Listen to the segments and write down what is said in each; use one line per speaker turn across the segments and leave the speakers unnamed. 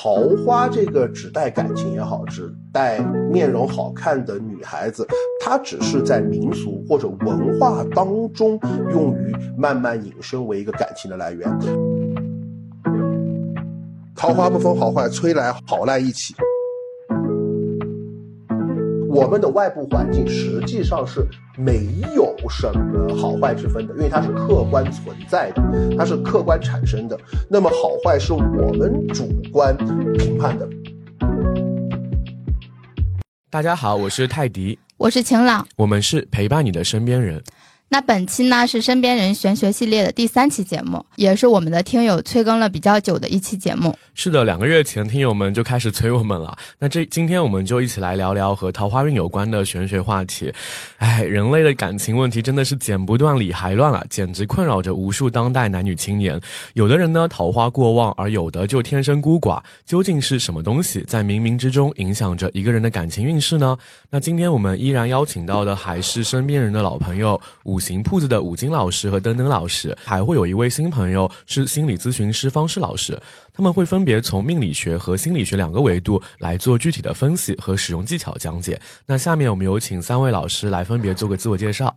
桃花这个指代感情也好，指代面容好看的女孩子，它只是在民俗或者文化当中用于慢慢引申为一个感情的来源。桃花不分好坏，吹来好赖一起。我们的外部环境实际上是没有什么好坏之分的，因为它是客观存在的，它是客观产生的。那么好坏是我们主观评判的。
大家好，我是泰迪，
我是晴朗，
我们是陪伴你的身边人。
那本期呢是身边人玄学系列的第三期节目，也是我们的听友催更了比较久的一期节目。
是的，两个月前听友们就开始催我们了。那这今天我们就一起来聊聊和桃花运有关的玄学话题。哎，人类的感情问题真的是剪不断理还乱啊，简直困扰着无数当代男女青年。有的人呢桃花过旺，而有的就天生孤寡。究竟是什么东西在冥冥之中影响着一个人的感情运势呢？那今天我们依然邀请到的还是身边人的老朋友五。五行铺子的五金老师和登登老师，还会有一位新朋友是心理咨询师方式老师，他们会分别从命理学和心理学两个维度来做具体的分析和使用技巧讲解。那下面我们有请三位老师来分别做个自我介绍。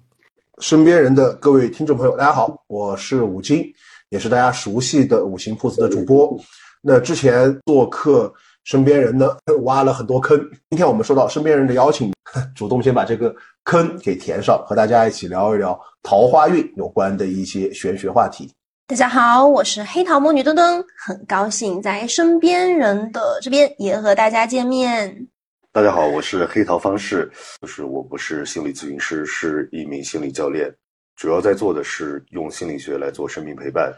身边人的各位听众朋友，大家好，我是五金，也是大家熟悉的五行铺子的主播。那之前做客。身边人呢挖了很多坑，今天我们收到身边人的邀请，主动先把这个坑给填上，和大家一起聊一聊桃花运有关的一些玄学话题。
大家好，我是黑桃魔女墩墩，很高兴在身边人的这边也和大家见面。
大家好，我是黑桃方式，就是我不是心理咨询师，是一名心理教练，主要在做的是用心理学来做生命陪伴。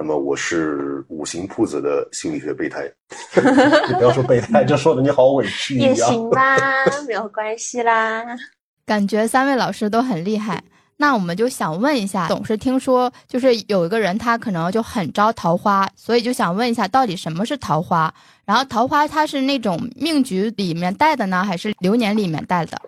那么我是五行铺子的心理学备胎，
你不要说备胎，这说的你好委屈
也行吧，没有关系啦。
感觉三位老师都很厉害，那我们就想问一下，总是听说就是有一个人他可能就很招桃花，所以就想问一下，到底什么是桃花？然后桃花它是那种命局里面带的呢，还是流年里面带的？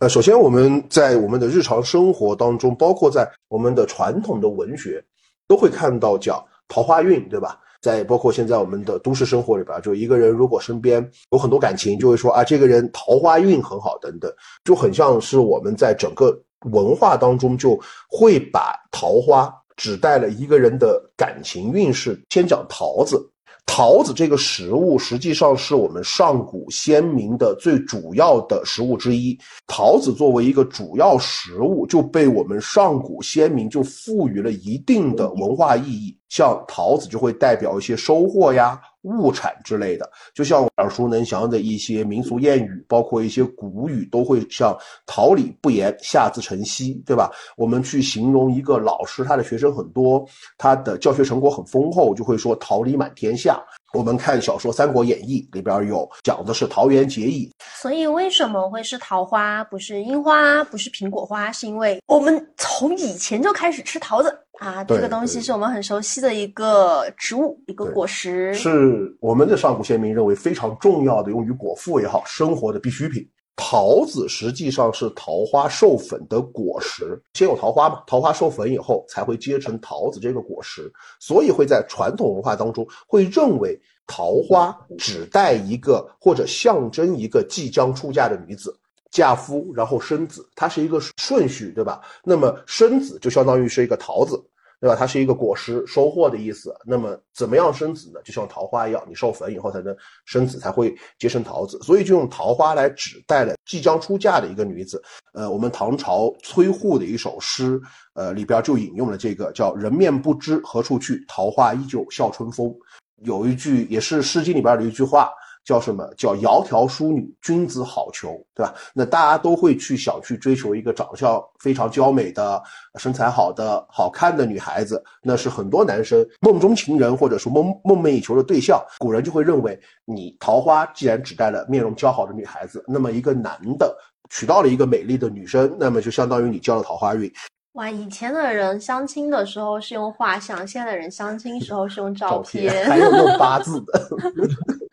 呃，首先我们在我们的日常生活当中，包括在我们的传统的文学。都会看到讲桃花运，对吧？在包括现在我们的都市生活里边，就一个人如果身边有很多感情，就会说啊，这个人桃花运很好，等等，就很像是我们在整个文化当中就会把桃花指代了一个人的感情运势。先讲桃子。桃子这个食物实际上是我们上古先民的最主要的食物之一。桃子作为一个主要食物，就被我们上古先民就赋予了一定的文化意义。像桃子就会代表一些收获呀。物产之类的，就像耳熟能详的一些民俗谚语，包括一些古语，都会像“桃李不言，下自成蹊”，对吧？我们去形容一个老师，他的学生很多，他的教学成果很丰厚，就会说“桃李满天下”。我们看小说《三国演义》里边有讲的是桃园结义，
所以为什么会是桃花，不是樱花，不是苹果花？是因为我们从以前就开始吃桃子。啊，这个东西是我们很熟悉的一个植物，一个果实，
是我们的上古先民认为非常重要的，用于果腹也好，生活的必需品。桃子实际上是桃花授粉的果实，先有桃花嘛，桃花授粉以后才会结成桃子这个果实，所以会在传统文化当中会认为桃花指代一个或者象征一个即将出嫁的女子。嫁夫，然后生子，它是一个顺序，对吧？那么生子就相当于是一个桃子，对吧？它是一个果实，收获的意思。那么怎么样生子呢？就像桃花一样，你授粉以后才能生子，才会结成桃子。所以就用桃花来指代了即将出嫁的一个女子。呃，我们唐朝崔护的一首诗，呃，里边就引用了这个叫“人面不知何处去，桃花依旧笑春风”。有一句也是《诗经》里边的一句话。叫什么叫窈窕淑女，君子好逑，对吧？那大家都会去想去追求一个长相非常娇美的、身材好的、好看的女孩子，那是很多男生梦中情人或者说梦梦寐以求的对象。古人就会认为，你桃花既然指代了面容姣好的女孩子，那么一个男的娶到了一个美丽的女生，那么就相当于你交了桃花运。
哇，以前的人相亲的时候是用画像，现在的人相亲时候是用照片，
还有用八字的。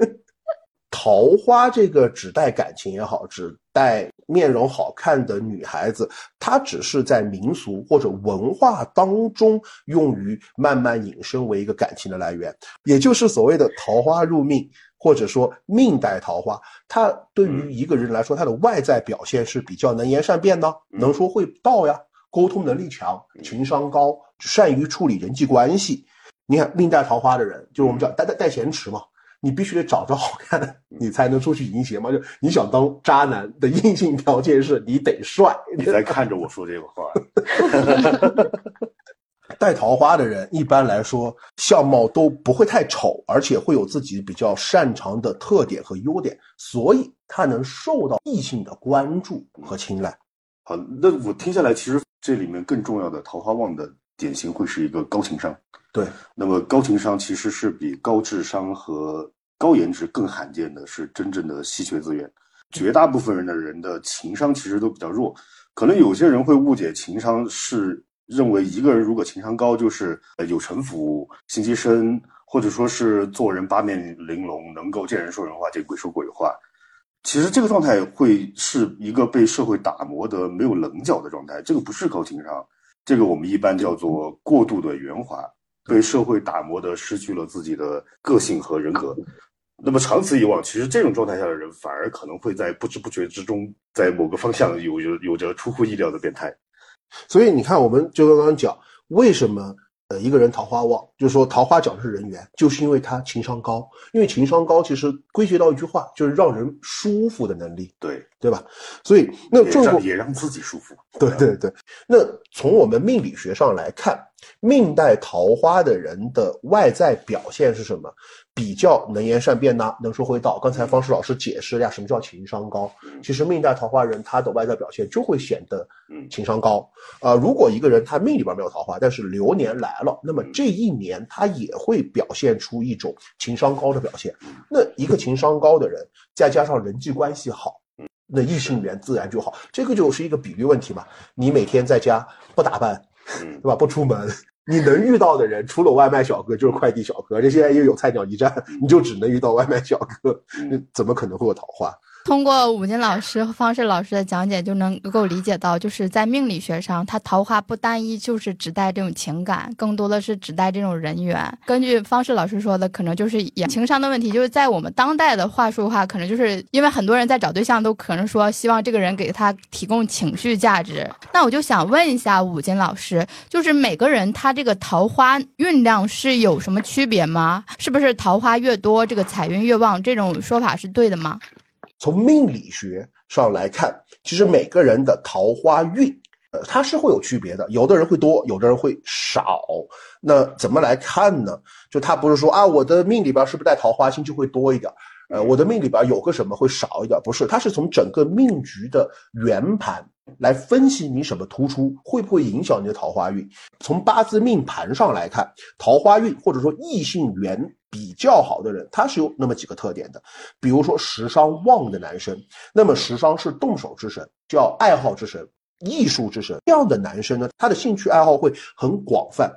桃花这个指代感情也好，指代面容好看的女孩子，它只是在民俗或者文化当中用于慢慢引申为一个感情的来源，也就是所谓的桃花入命，或者说命带桃花，它对于一个人来说，他的外在表现是比较能言善辩的，能说会道呀，沟通能力强，情商高，善于处理人际关系。你看命带桃花的人，就是我们叫带带带咸池嘛。你必须得找着好看，你才能出去迎邪嘛。就你想当渣男的硬性条件是你得帅。
你在看着我说这个话。
带 桃花的人一般来说相貌都不会太丑，而且会有自己比较擅长的特点和优点，所以他能受到异性的关注和青睐。
好，那我听下来，其实这里面更重要的桃花旺的典型会是一个高情商。
对，
那么高情商其实是比高智商和高颜值更罕见的，是真正的稀缺资源。绝大部分人的人的情商其实都比较弱，可能有些人会误解情商是认为一个人如果情商高就是呃有城府、心机深，或者说是做人八面玲珑，能够见人说人话，见鬼说鬼话。其实这个状态会是一个被社会打磨的没有棱角的状态，这个不是高情商，这个我们一般叫做过度的圆滑。被社会打磨的失去了自己的个性和人格，那么长此以往，其实这种状态下的人反而可能会在不知不觉之中，在某个方向有有有着出乎意料的变态。
所以你看，我们就刚刚讲为什么。呃，一个人桃花旺，就是说桃花讲的是人缘，就是因为他情商高。因为情商高，其实归结到一句话，就是让人舒服的能力，
对
对吧？所以那
也让也让自己舒服。
对对对。那从我们命理学上来看，命带桃花的人的外在表现是什么？比较能言善辩呐，能说会道。刚才方石老师解释了呀，什么叫情商高？其实命带桃花人，他的外在表现就会显得情商高。啊，如果一个人他命里边没有桃花，但是流年来了，那么这一年他也会表现出一种情商高的表现。那一个情商高的人，再加上人际关系好，那异性缘自然就好。这个就是一个比例问题嘛。你每天在家不打扮，对吧？不出门。你能遇到的人，除了外卖小哥就是快递小哥，这现在又有菜鸟驿站，你就只能遇到外卖小哥，那怎么可能会有桃花？
通过武金老师和方式老师的讲解，就能够理解到，就是在命理学上，它桃花不单一就是指代这种情感，更多的是指代这种人缘。根据方式老师说的，可能就是情商的问题。就是在我们当代的话术的话，可能就是因为很多人在找对象，都可能说希望这个人给他提供情绪价值。那我就想问一下武金老师，就是每个人他这个桃花运量是有什么区别吗？是不是桃花越多，这个财运越旺？这种说法是对的吗？
从命理学上来看，其实每个人的桃花运，呃，它是会有区别的。有的人会多，有的人会少。那怎么来看呢？就他不是说啊，我的命里边是不是带桃花星就会多一点？呃，我的命里边有个什么会少一点？不是，它是从整个命局的圆盘来分析你什么突出，会不会影响你的桃花运。从八字命盘上来看，桃花运或者说异性缘。比较好的人，他是有那么几个特点的，比如说时商旺的男生，那么时商是动手之神，叫爱好之神、艺术之神。这样的男生呢，他的兴趣爱好会很广泛，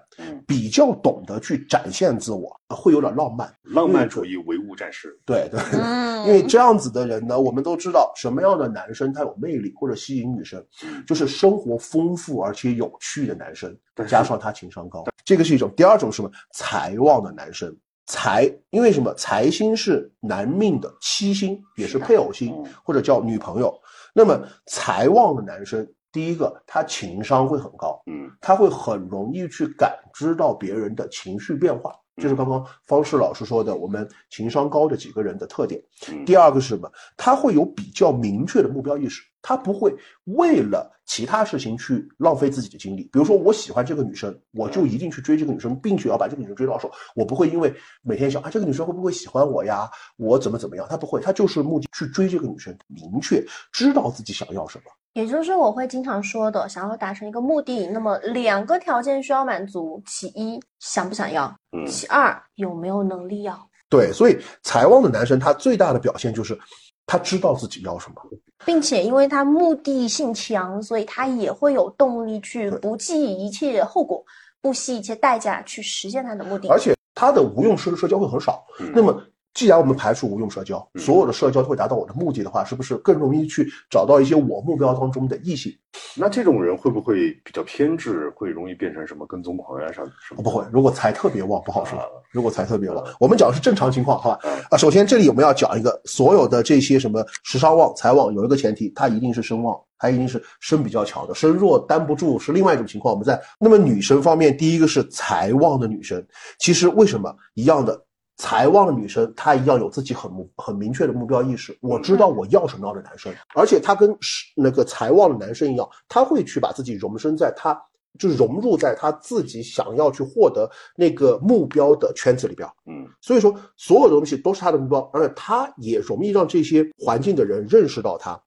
比较懂得去展现自我，会有点浪漫，
浪漫主义唯物战士。
对对，因为这样子的人呢，我们都知道什么样的男生他有魅力或者吸引女生，就是生活丰富而且有趣的男生，加上他情商高，这个是一种。第二种是什么？财旺的男生。财，因为什么？财星是男命的七星，也是配偶星，或者叫女朋友。那么财旺的男生，第一个他情商会很高，嗯，他会很容易去感知到别人的情绪变化。就是刚刚方世老师说的，我们情商高的几个人的特点。第二个是什么？他会有比较明确的目标意识，他不会为了其他事情去浪费自己的精力。比如说，我喜欢这个女生，我就一定去追这个女生，并且要把这个女生追到手。我不会因为每天想啊，这个女生会不会喜欢我呀？我怎么怎么样？他不会，他就是目的去追这个女生，明确知道自己想要什么。
也就是我会经常说的，想要达成一个目的，那么两个条件需要满足：其一，想不想要；其二，有没有能力要。
对，所以财旺的男生他最大的表现就是他知道自己要什么，
并且因为他目的性强，所以他也会有动力去不计一切后果、不惜一切代价去实现他的目的。
而且他的无用式的社交会很少。那么既然我们排除无用社交，所有的社交都会达到我的目的的话，是不是更容易去找到一些我目标当中的异性？
那这种人会不会比较偏执，会容易变成什么跟踪狂呀？什么？
不会，如果财特别旺，不好说。如果财特别旺，我们讲的是正常情况，好吧？啊，首先这里我们要讲一个，所有的这些什么时尚旺、财旺，有一个前提，它一定是身旺，它一定是身比较强的，身弱担不住是另外一种情况。我们在那么女生方面，第一个是财旺的女生，其实为什么一样的？财旺的女生，她一样有自己很目很明确的目标意识。我知道我要什么样的男生，而且她跟那个财旺的男生一样，她会去把自己容身在她，就融入在他自己想要去获得那个目标的圈子里边。
嗯，
所以说所有的东西都是他的目标，而且他也容易让这些环境的人认识到他。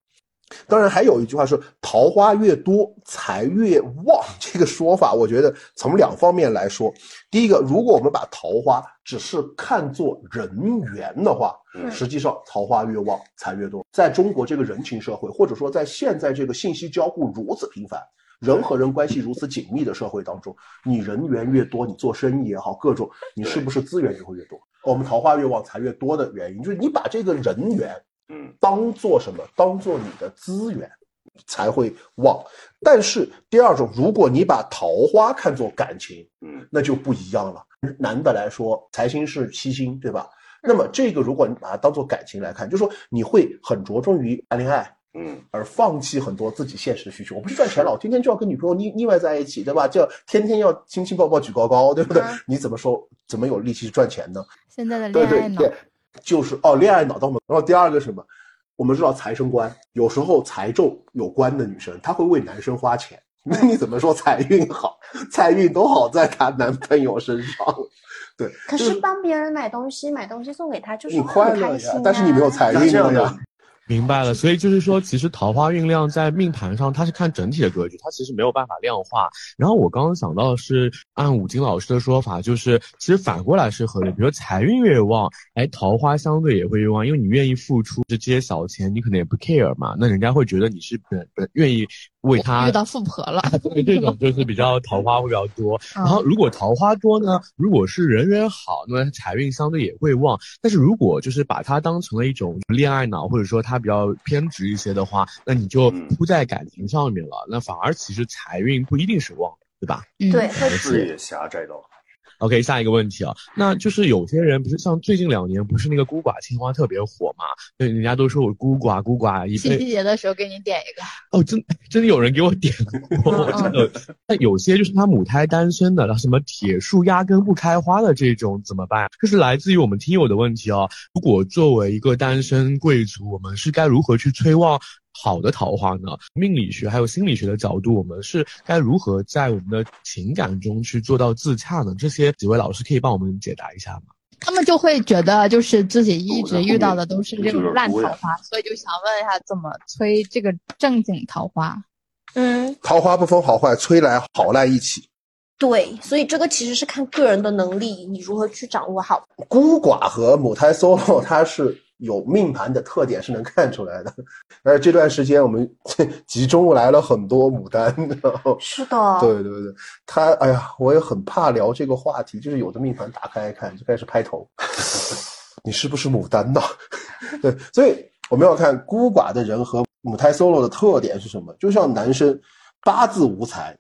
当然，还有一句话是“桃花越多，财越旺”。这个说法，我觉得从两方面来说。第一个，如果我们把桃花只是看作人缘的话，实际上桃花越旺，财越多。在中国这个人情社会，或者说在现在这个信息交互如此频繁、人和人关系如此紧密的社会当中，你人缘越多，你做生意也好，各种你是不是资源就会越多？我们桃花越旺，财越多的原因，就是你把这个人缘。
嗯，
当做什么？当做你的资源才会旺。但是第二种，如果你把桃花看作感情，
嗯，
那就不一样了。男的来说，财星是七星，对吧？那么这个，如果你把它当做感情来看，就是说你会很着重于谈恋爱，
嗯，
而放弃很多自己现实的需求。我不是赚钱了，我天天就要跟女朋友腻腻歪在一起，对吧？就要天天要亲亲抱抱举高高，对不对？你怎么说？怎么有力气赚钱呢？
现在的恋爱脑。
就是哦，恋爱脑到吗？然后第二个什么？我们知道财生官，有时候财重有官的女生，她会为男生花钱。那你怎么说财运好？财运都好在她男朋友身上。对，
可是帮别人买东西，买东西送给他就是
你快乐呀，但是你没有财运呀。
明白了，所以就是说，其实桃花运量在命盘上，它是看整体的格局，它其实没有办法量化。然后我刚刚想到的是，按五金老师的说法，就是其实反过来是合理。比如财运越旺，哎，桃花相对也会越旺，因为你愿意付出这些小钱，你可能也不 care 嘛，那人家会觉得你是本本愿意。为他
遇到富婆了，
对这种就是比较桃花会比较多。然后如果桃花多呢，如果是人缘好，那么财运相对也会旺。但是如果就是把它当成了一种恋爱脑，或者说他比较偏执一些的话，那你就扑在感情上面了，那反而其实财运不一定是旺，对吧？
对，
视野狭窄到。
OK，下一个问题啊，那就是有些人不是像最近两年不是那个孤寡青蛙特别火嘛？对，人家都说我孤寡孤寡一。
七夕节的时候给你点一个。
哦，真真的有人给我点过，真的。那有些就是他母胎单身的，什么铁树压根不开花的这种怎么办？这是来自于我们听友的问题哦。如果作为一个单身贵族，我们是该如何去催旺？好的桃花呢？命理学还有心理学的角度，我们是该如何在我们的情感中去做到自洽呢？这些几位老师可以帮我们解答一下吗？
他们就会觉得，就是自己一直遇到的都是这种烂桃花，所以就想问一下，怎么催这个正经桃花？
嗯，
桃花不分好坏，催来好赖一起。
对，所以这个其实是看个人的能力，你如何去掌握好。
孤寡和母胎 solo，它是。有命盘的特点是能看出来的，而这段时间我们 集中来了很多牡丹，然后
是的，
对对对，他哎呀，我也很怕聊这个话题，就是有的命盘打开一看就开始拍头，你是不是牡丹呢？对，所以我们要看孤寡的人和母胎 solo 的特点是什么？就像男生八字无财，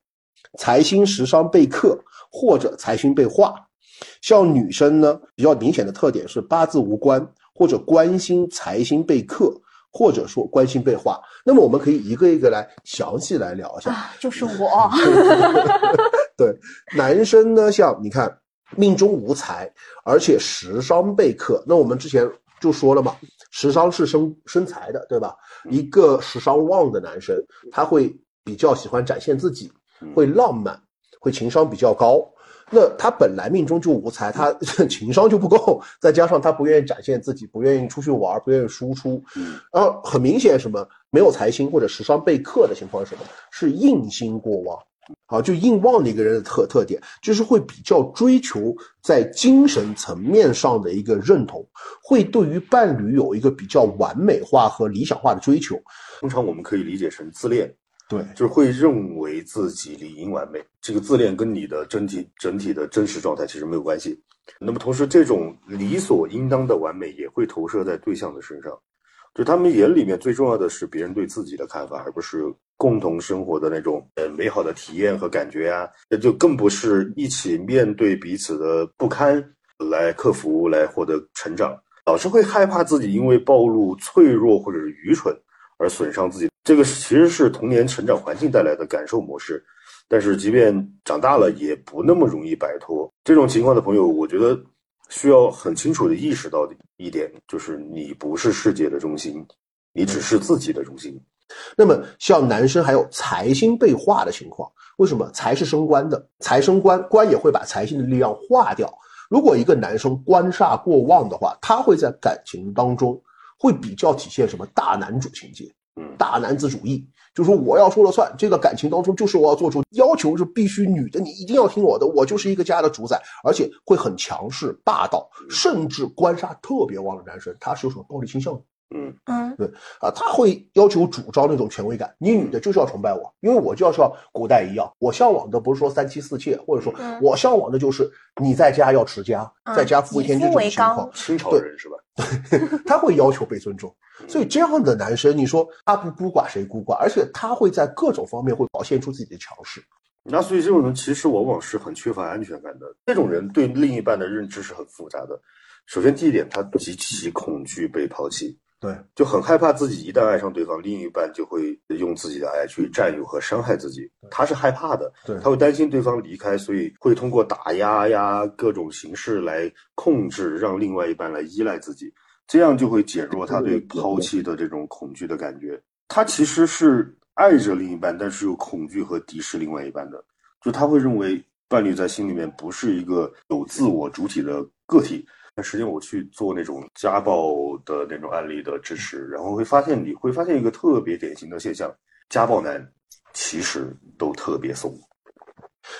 财星食伤被克或者财星被化，像女生呢，比较明显的特点是八字无官。或者官星财星被克，或者说官星被化，那么我们可以一个一个来详细来聊一下。
啊，就是我。
对，男生呢，像你看命中无财，而且食伤被克，那我们之前就说了嘛，食伤是生生财的，对吧？一个食伤旺的男生，他会比较喜欢展现自己，会浪漫，会情商比较高。那他本来命中就无财，他 情商就不够，再加上他不愿意展现自己，不愿意出去玩，不愿意输出，然后很明显什么没有财星或者时伤被克的情况是什么？是印星过旺，好，就印旺的一个人的特特点，就是会比较追求在精神层面上的一个认同，会对于伴侣有一个比较完美化和理想化的追求。
通常我们可以理解成自恋。
对，
就是会认为自己理应完美。这个自恋跟你的整体整体的真实状态其实没有关系。那么同时，这种理所应当的完美也会投射在对象的身上，就他们眼里面最重要的是别人对自己的看法，而不是共同生活的那种呃美好的体验和感觉呀。那就更不是一起面对彼此的不堪来克服、来获得成长。老是会害怕自己因为暴露脆弱或者是愚蠢而损伤自己，这个其实是童年成长环境带来的感受模式。但是即便长大了，也不那么容易摆脱这种情况的朋友，我觉得需要很清楚的意识到一点，就是你不是世界的中心，你只是自己的中心。
那么像男生还有财星被化的情况，为什么财是升官的？财升官，官也会把财星的力量化掉。如果一个男生官煞过旺的话，他会在感情当中会比较体现什么大男主情节，大男子主义，就说我要说了算，这个感情当中就是我要做主，要求是必须女的你一定要听我的，我就是一个家的主宰，而且会很强势霸道，甚至官杀特别旺的男生，他是有什么暴力倾向的。
嗯
嗯
对啊，他会要求主张那种权威感。你女的就是要崇拜我，因为我就要像古代一样，我向往的不是说三妻四妾，或者说
嗯
我向往的就是你在家要持家，
嗯
在家富一天这种情况，
清朝人是吧？
对 他会要求被尊重。所以这样的男生，你说他不孤寡谁孤寡？而且他会在各种方面会表现出自己的强势。
那所以这种人其实往往是很缺乏安全感的。这种人对另一半的认知是很复杂的。首先第一点，他极其恐惧被抛弃，
对，
就很害怕自己一旦爱上对方，另一半就会用自己的爱去占有和伤害自己。他是害怕的，
对
他会担心对方离开，所以会通过打压呀各种形式来控制，让另外一半来依赖自己，这样就会减弱他对抛弃的这种恐惧的感觉。他其实是爱着另一半，但是又恐惧和敌视另外一半的，就他会认为伴侣在心里面不是一个有自我主体的个体。但实际上，我去做那种家暴的那种案例的支持，然后会发现，你会发现一个特别典型的现象：家暴男其实都特别怂。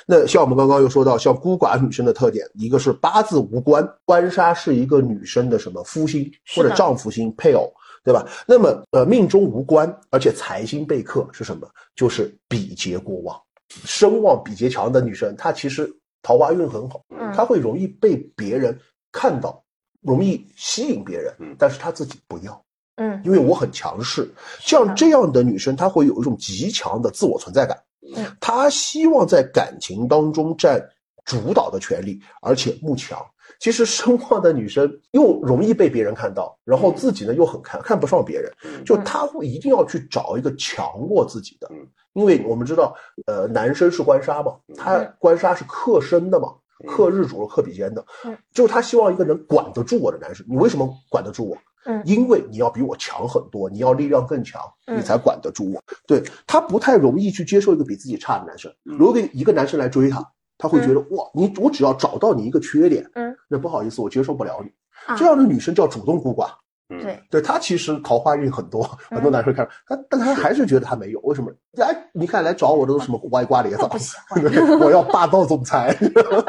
那像我们刚刚又说到，像孤寡女生的特点，一个是八字无官，官杀是一个女生的什么夫星或者丈夫星配偶，对吧？那么呃，命中无官，而且财星被克是什么？就是比劫过旺，声望比劫强的女生，她其实桃花运很好，
嗯
她会容易被别人看到，容易吸引别人
嗯，
但是她自己不要。
嗯。
因为我很强势。像这样的女生，她会有一种极强的自我存在感。
嗯，
她希望在感情当中占主导的权利，而且慕强。其实声望的女生又容易被别人看到，然后自己呢又很看看不上别人，就她会一定要去找一个强过自己的。
嗯，
因为我们知道，呃，男生是官杀嘛，他官杀是克身的嘛，克日主、克比肩的
嗯，
就是他希望一个人管得住我的男生。你为什么管得住我？
嗯
因为你要比我强很多，你要力量更强，
嗯
你才管得住我。对他不太容易去接受一个比自己差的男生。
嗯
如果一个男生来追他，他会觉得、哇，你我只要找到你一个缺点，
嗯，
那不好意思，我接受不了你。
啊
这样的女生叫主动孤寡。
嗯，
对，
对她其实桃花运很多，
嗯
很多男生看但她，但他还是觉得他没有。为什么？哎，你看来找我的都是什么歪瓜裂枣 我要霸道总裁。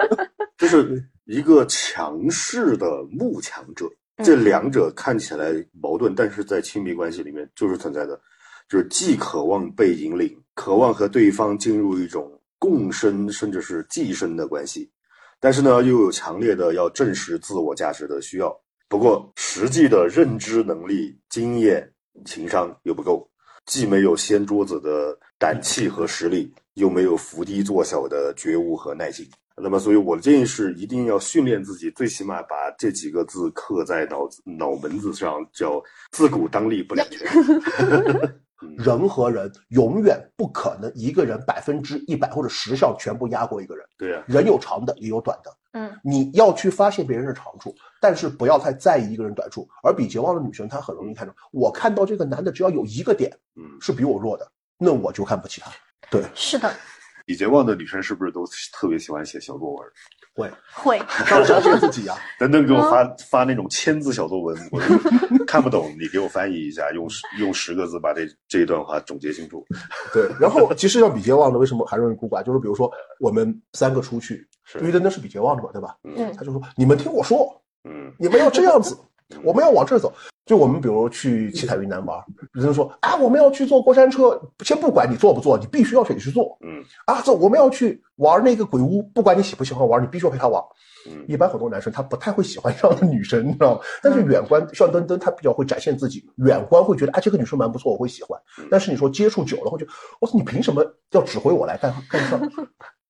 就是一个强势的慕强者。
嗯
这两者看起来矛盾，但是在亲密关系里面就是存在的，就是既渴望被引领，渴望和对方进入一种共生甚至是寄生的关系，但是呢又有强烈的要证实自我价值的需要。不过实际的认知能力、经验、情商又不够，既没有掀桌子的胆气和实力，又没有伏低做小的觉悟和耐心。那么，所以我的建议是，一定要训练自己，最起码把这几个字刻在脑子脑门子上，叫“自古当立不两全”。
人和人永远不可能一个人百分之一百或者十项全部压过一个人，
对呀、
人有长的也有短的。
嗯
你要去发现别人的长处，但是不要太在意一个人短处。而比劫旺的女生，她很容易看到，我看到这个男的只要有一个点
嗯，
是比我弱的，那我就看不起他。对，
是的，
比劫旺的女生是不是都特别喜欢写小作文？
会
会。
要相信自己啊。
等等，给我发发那种千字小作文，我都 看不懂，你给我翻译一下，用十用十个字把这这一段话总结清楚。
对，然后其实像比劫旺的，为什么还容易孤寡？就是比如说我们三个出去，
是
对的那是比劫旺的嘛，对吧？
嗯
他就说你们听我说，
嗯
你们要这样子，我们要往这儿走。就我们比如去七彩云南玩，有人说啊，我们要去坐过山车，先不管你坐不坐，你必须要去去坐。
嗯
啊，走，我们要去玩那个鬼屋，不管你喜不喜欢玩，你必须要陪他玩。
嗯
一般很多男生他不太会喜欢这样的女生，你知道吗？但是远观像登登，他比较会展现自己，远观会觉得啊这个女生蛮不错，我会喜欢。但是你说接触久了，会觉得我说，你凭什么要指挥我来干干事儿？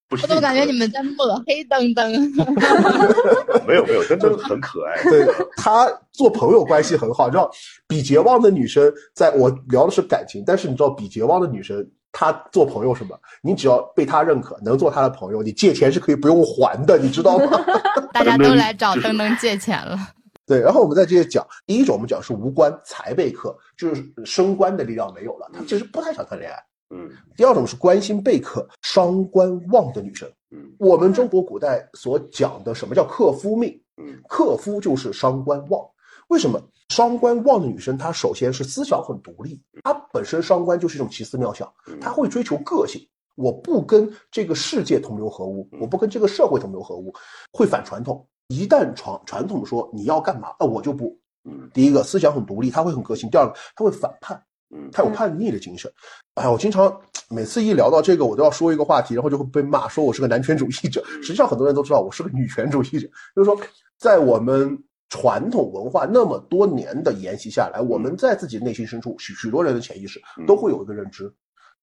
不是
我怎么感觉你们在抹黑登登？
没有没有，真的很可爱。
对他做朋友关系很好，你知道，比绝望的女生，在我聊的是感情，但是你知道，比绝望的女生，她做朋友什么？你只要被她认可，能做她的朋友，你借钱是可以不用还的，你知道吗？
大家都来找登登借钱了。
对，然后我们再接着讲，第一种我们讲是无关财被克，就是升官的力量没有了，他其实不太想谈恋爱。
嗯
第二种是官星被克，伤官旺的女生。
嗯
我们中国古代所讲的什么叫克夫命？
嗯
克夫就是伤官旺。为什么伤官旺的女生，她首先是思想很独立，她本身伤官就是一种奇思妙想，
嗯
她会追求个性。我不跟这个世界同流合污，我不跟这个社会同流合污，会反传统。一旦传传统说你要干嘛，那，我就不。
嗯
第一个思想很独立，他会很个性；第二个他会反叛，
嗯
他有叛逆的精神。哎呀，我经常每次一聊到这个，我都要说一个话题，然后就会被骂，说我是个男权主义者。实际上，很多人都知道我是个女权主义者。就是说，在我们传统文化那么多年的沿袭下来，我们在自己内心深处，许许多人的潜意识都会有一个认知，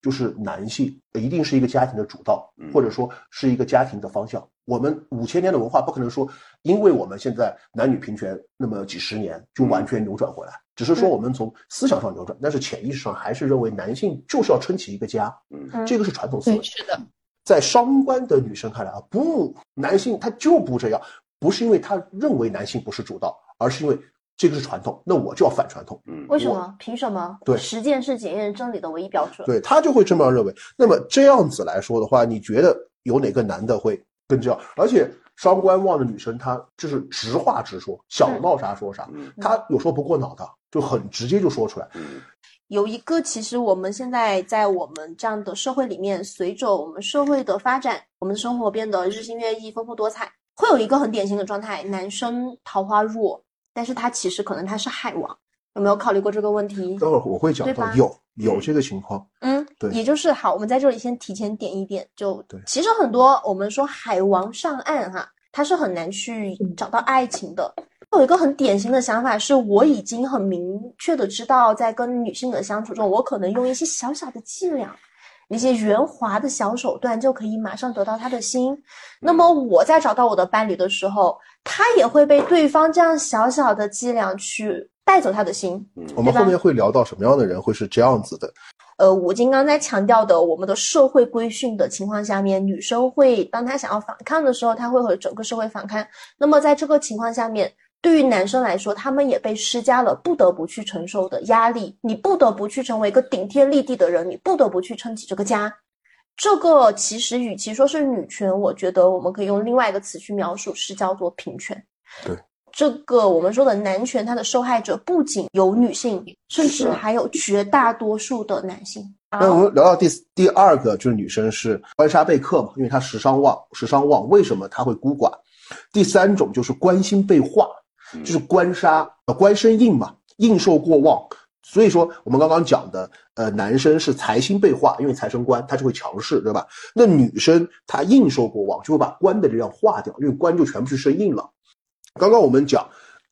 就是男性一定是一个家庭的主道，或者说是一个家庭的方向。我们五千年的文化不可能说，因为我们现在男女平权那么几十年就完全扭转回来，只是说我们从思想上扭转，但是潜意识上还是认为男性就是要撑起一个家，
嗯
这个是传统思维，。
是的，
在伤官的女生看来啊，不，男性他就不这样，不是因为他认为男性不是主导，而是因为这个是传统，那我就要反传统。
嗯
为什么？凭什么？
对
实践是检验真理的唯一标准。
对他就会这么认为。那么这样子来说的话，你觉得有哪个男的会跟这样？而且伤官旺的女生，她就是直话直说，想到啥说啥，
嗯
她有时候不过脑的，就很直接就说出来。
嗯
有一个，其实我们现在在我们这样的社会里面，随着我们社会的发展，我们的生活变得日新月异、丰富多彩，会有一个很典型的状态：男生桃花弱，但是他其实可能他是海王。有没有考虑过这个问题？
待会儿我会讲
对吧
到有有这个情况，
嗯，
对
也就是好，我们在这里先提前点一点，就
对
其实很多我们说海王上岸哈，他是很难去找到爱情的。有一个很典型的想法是，我已经很明确的知道，在跟女性的相处中，我可能用一些小小的伎俩，一些圆滑的小手段，就可以马上得到她的心。那么我在找到我的伴侣的时候，他也会被对方这样小小的伎俩去带走他的心。
我们后面会聊到什么样的人会是这样子的。
呃，我今刚才强调的，我们的社会规训的情况下面，女生会当她想要反抗的时候，她会和整个社会反抗。那么在这个情况下面，对于男生来说，他们也被施加了不得不去承受的压力，你不得不去成为一个顶天立地的人，你不得不去撑起这个家。这个其实与其说是女权，我觉得我们可以用另外一个词去描述，是叫做平权。
对。
这个我们说的男权，它的受害者不仅有女性，甚至还有绝大多数的男性。
那我们聊到第第二个，就是女生是官杀被克嘛，因为她时尚旺，时尚旺，为什么她会孤寡？第三种就是关心被化，就是官杀，呃，官生印嘛，印受过旺。所以说，我们刚刚讲的，呃，男生是财星被化，因为财生官，他就会强势，对吧？那女生她印受过旺，就会把官的力量化掉，因为官就全部去生印了。刚刚我们讲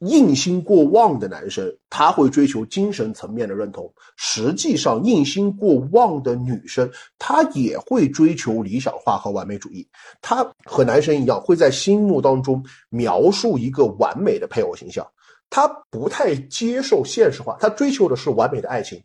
印心过旺的男生，他会追求精神层面的认同；实际上，印心过旺的女生，她也会追求理想化和完美主义。她和男生一样，会在心目当中描述一个完美的配偶形象。她不太接受现实化，她追求的是完美的爱情，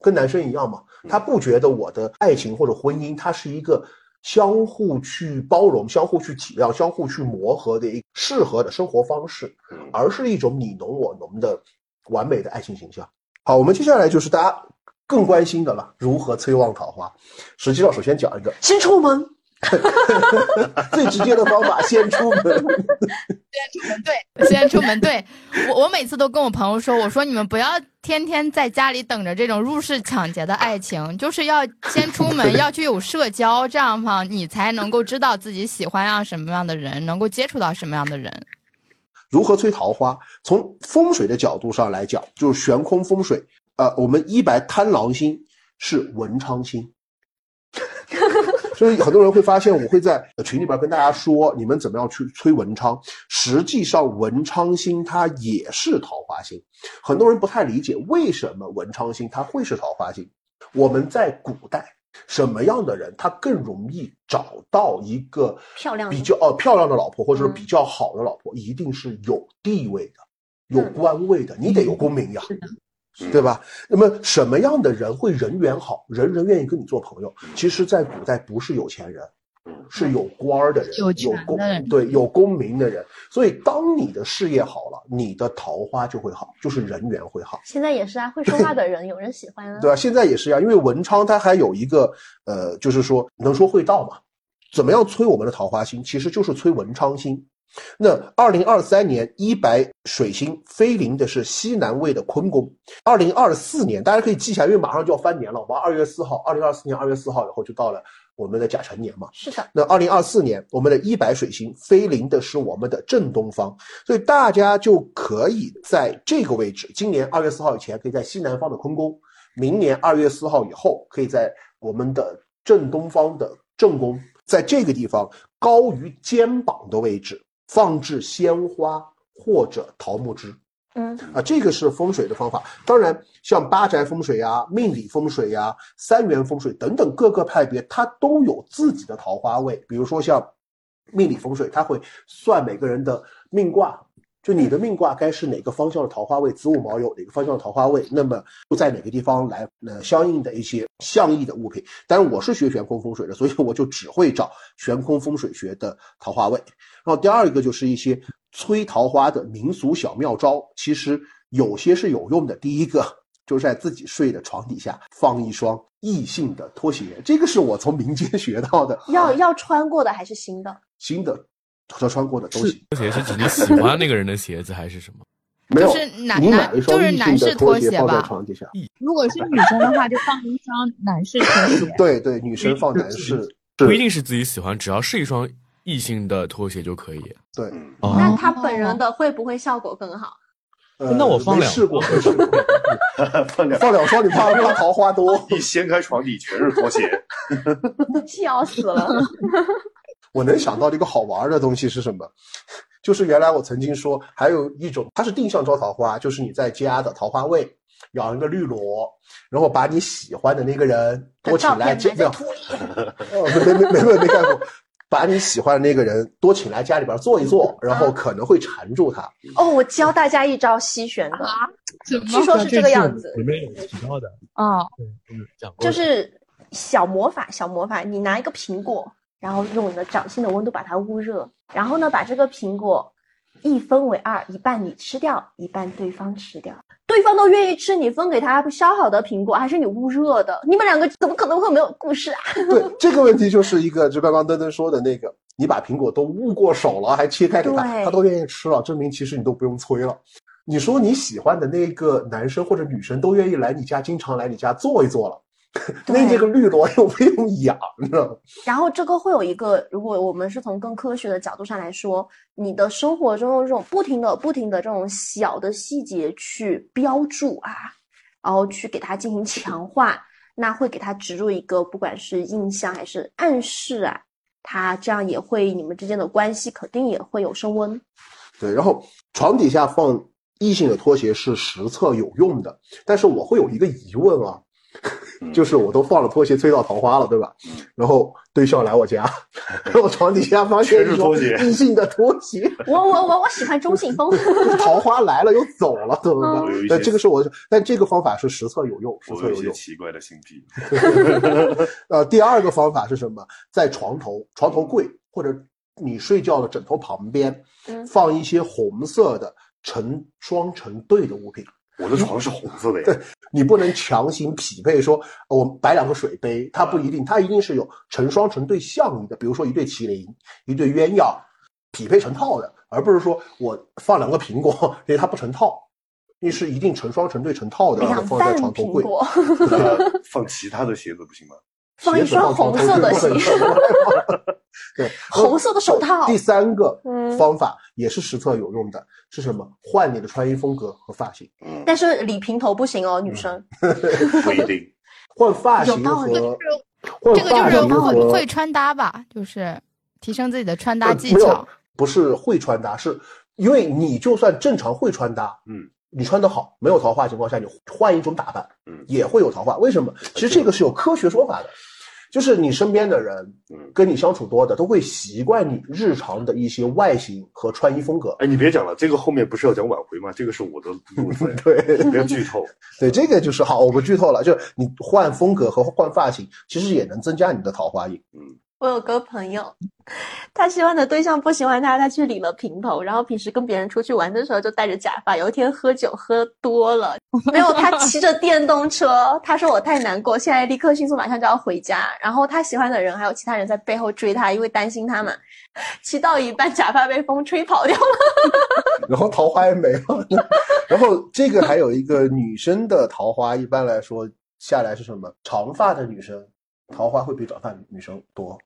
跟男生一样嘛。她不觉得我的爱情或者婚姻，它是一个。相互去包容、相互去体谅、相互去磨合的一个适合的生活方式，而是一种你侬我侬的完美的爱情形象。好，我们接下来就是大家更关心的了，如何催旺桃花。实际上，首先讲一个
先出门，
最直接的方法，先出门。
先出门对，先出门对。我我每次都跟我朋友说，我说你们不要天天在家里等着这种入室抢劫的爱情，就是要先出门，要去有社交，这样哈，你才能够知道自己喜欢上什么样的人，能够接触到什么样的人。
如何催桃花？从风水的角度上来讲，就是悬空风水。呃，我们一白贪狼星是文昌星，所以很多人会发现，我会在群里边跟大家说，你们怎么样去催文昌？实际上，文昌星它也是桃花星。很多人不太理解为什么文昌星它会是桃花星。我们在古代，什么样的人他更容易找到一个
漂亮
比较哦漂亮的老婆，或者是比较好的老婆？一定是有地位的、有官位的，你得有功名呀。对吧？那么什么样的人会人缘好，人人愿意跟你做朋友？其实，在古代不是有钱人，是有官儿的人，
有权
功
的人
对有功名的人。所以，当你的事业好了，你的桃花就会好，就是人缘会好。
现在也是啊，会说话的人有人喜欢啊。
对啊？现在也是一样，因为文昌它还有一个呃，就是说能说会道嘛。怎么样催我们的桃花星？其实就是催文昌星。那二零二三年一白水星飞临的是西南位的坤宫。二零二四年大家可以记一下，因为马上就要翻年了。我们二月四号，二零二四年二月四号以后就到了我们的甲辰年嘛。
是的，
那二零二四年，我们的一白水星飞临的是我们的正东方，所以大家就可以在这个位置，今年二月四号以前，可以在西南方的坤宫；明年二月四号以后，可以在我们的正东方的正宫，在这个地方高于肩膀的位置放置鲜花或者桃木枝。
嗯，
啊，这个是风水的方法。当然，像八宅风水呀、命理风水呀、三元风水等等各个派别，它都有自己的桃花位。比如说像命理风水，它会算每个人的命卦，就你的命卦该是哪个方向的桃花位，子午卯酉哪个方向的桃花位，那么就在哪个地方来呃相应的一些相应的物品。但是，我是学悬空风水的，所以我就只会找悬空风水学的桃花位。然后第二个就是一些催桃花的民俗小妙招，其实有些是有用的。第一个就是在自己睡的床底下放一双异性的拖鞋，这个是我从民间 学到的。
要要穿过的还是新的？
新的和穿过的都行。
拖鞋是指你喜欢那个人的鞋子还是什么？
没有，
就是男男
一双
就是男士拖鞋
鞋放在
吧
床底下。
如果是女生的话，就放一双男士拖鞋。
对对，女生放男士。
不一定是自己喜欢，只要是一双异性的拖鞋就可以。
对，
哦
那他本人的会不会效果更好？
呃
那我放两
没试过，没试过。
放两
放两双，你怕 怕桃花多。
一掀开床底全是拖鞋，
笑死了！
我能想到的一个好玩的东西是什么？就是原来我曾经说，还有一种，它是定向招桃花，就是你在家的桃花位养一个绿萝，然后把你喜欢的那个人多请来家，
照片埋在
没有，哦，没没没没没干过，把你喜欢的那个人多请来家里边坐一坐，然后可能会缠住他。
哦，我教大家一招吸旋的，据说是这个样子，
里面有提到的，
哦，
对，嗯，讲过
就是小魔法，小魔法，你拿一个苹果，然后用你的掌心的温度把它捂热，然后呢，把这个苹果一分为二，一半你吃掉，一半对方吃掉。对方都愿意吃你分给他削好的苹果，还是你捂热的？你们两个怎么可能会没有故事啊？
对，这个问题就是一个，就刚刚登登说的那个，你把苹果都捂过手了，还切开给他，他都愿意吃了，证明其实你都不用催了。你说你喜欢的那个男生或者女生都愿意来你家，经常来你家坐一坐了，那这个绿萝又不用养，你知道吗？
然后这个会有一个，如果我们是从更科学的角度上来说，你的生活中的这种不停的、不停的这种小的细节去标注啊，然后去给它进行强化，那会给它植入一个不管是印象还是暗示啊，它这样也会你们之间的关系肯定也会有升温。
对，然后床底下放异性的拖鞋是实测有用的，但是我会有一个疑问啊，就是我都放了拖鞋催到桃花了，对吧？然后对象来我家，然后床底下发现
全是
一双
拖鞋
异性的拖鞋，
我我我我喜欢中性风，
桃花来了又走了，怎么办？
我有一些
但这个是我，但这个方法是实测有用，实测有用。
奇怪的性癖。
呃，第二个方法是什么？在床头、床头柜或者你睡觉的枕头旁边，
嗯
放一些红色的成双成对的物品。
我的床是红色的呀对，
你不能强行匹配说，呃我摆两个水杯，它不一定，它一定是有成双成对相应的，比如说一对麒麟，一对鸳鸯，匹配成套的，而不是说我放两个苹果，因为它不成套，你是一定成双成对成套的，然后放在床头柜。
苹果。
那放其他的鞋子不行吗？
放一双红色的鞋，
对，
红色的手套。
第三个方法也是实测有用的，是什么？换你的穿衣风格和发型。
嗯，但是理平头不行哦，女生。
不一定。
换发型和
这个就是会会穿搭吧，就是提升自己的穿搭技巧。
不是会穿搭，是因为你就算正常会穿搭，嗯。你穿得好，没有桃花情况下，你换一种打扮，嗯，也会有桃花。为什么？其实这个是有科学说法的，就是你身边的人，嗯，跟你相处多的，都会习惯你日常的一些外形和穿衣风格。
哎，你别讲了，这个后面不是要讲挽回吗？这个是我的路子，
对，
别剧透。
对，这个就是好，我不剧透了。就你换风格和换发型，其实也能增加你的桃花运。嗯。
我有个朋友，他喜欢的对象不喜欢他，他去理了平头，然后平时跟别人出去玩的时候就戴着假发。有一天喝酒喝多了，没有他骑着电动车，他说我太难过，现在立刻迅速马上就要回家。然后他喜欢的人还有其他人在背后追他，因为担心他嘛。骑到一半，假发被风吹跑掉了，
然后桃花也没了。然后这个还有一个女生的桃花，一般来说下来是什么？长发的女生。桃花会比短发女生多，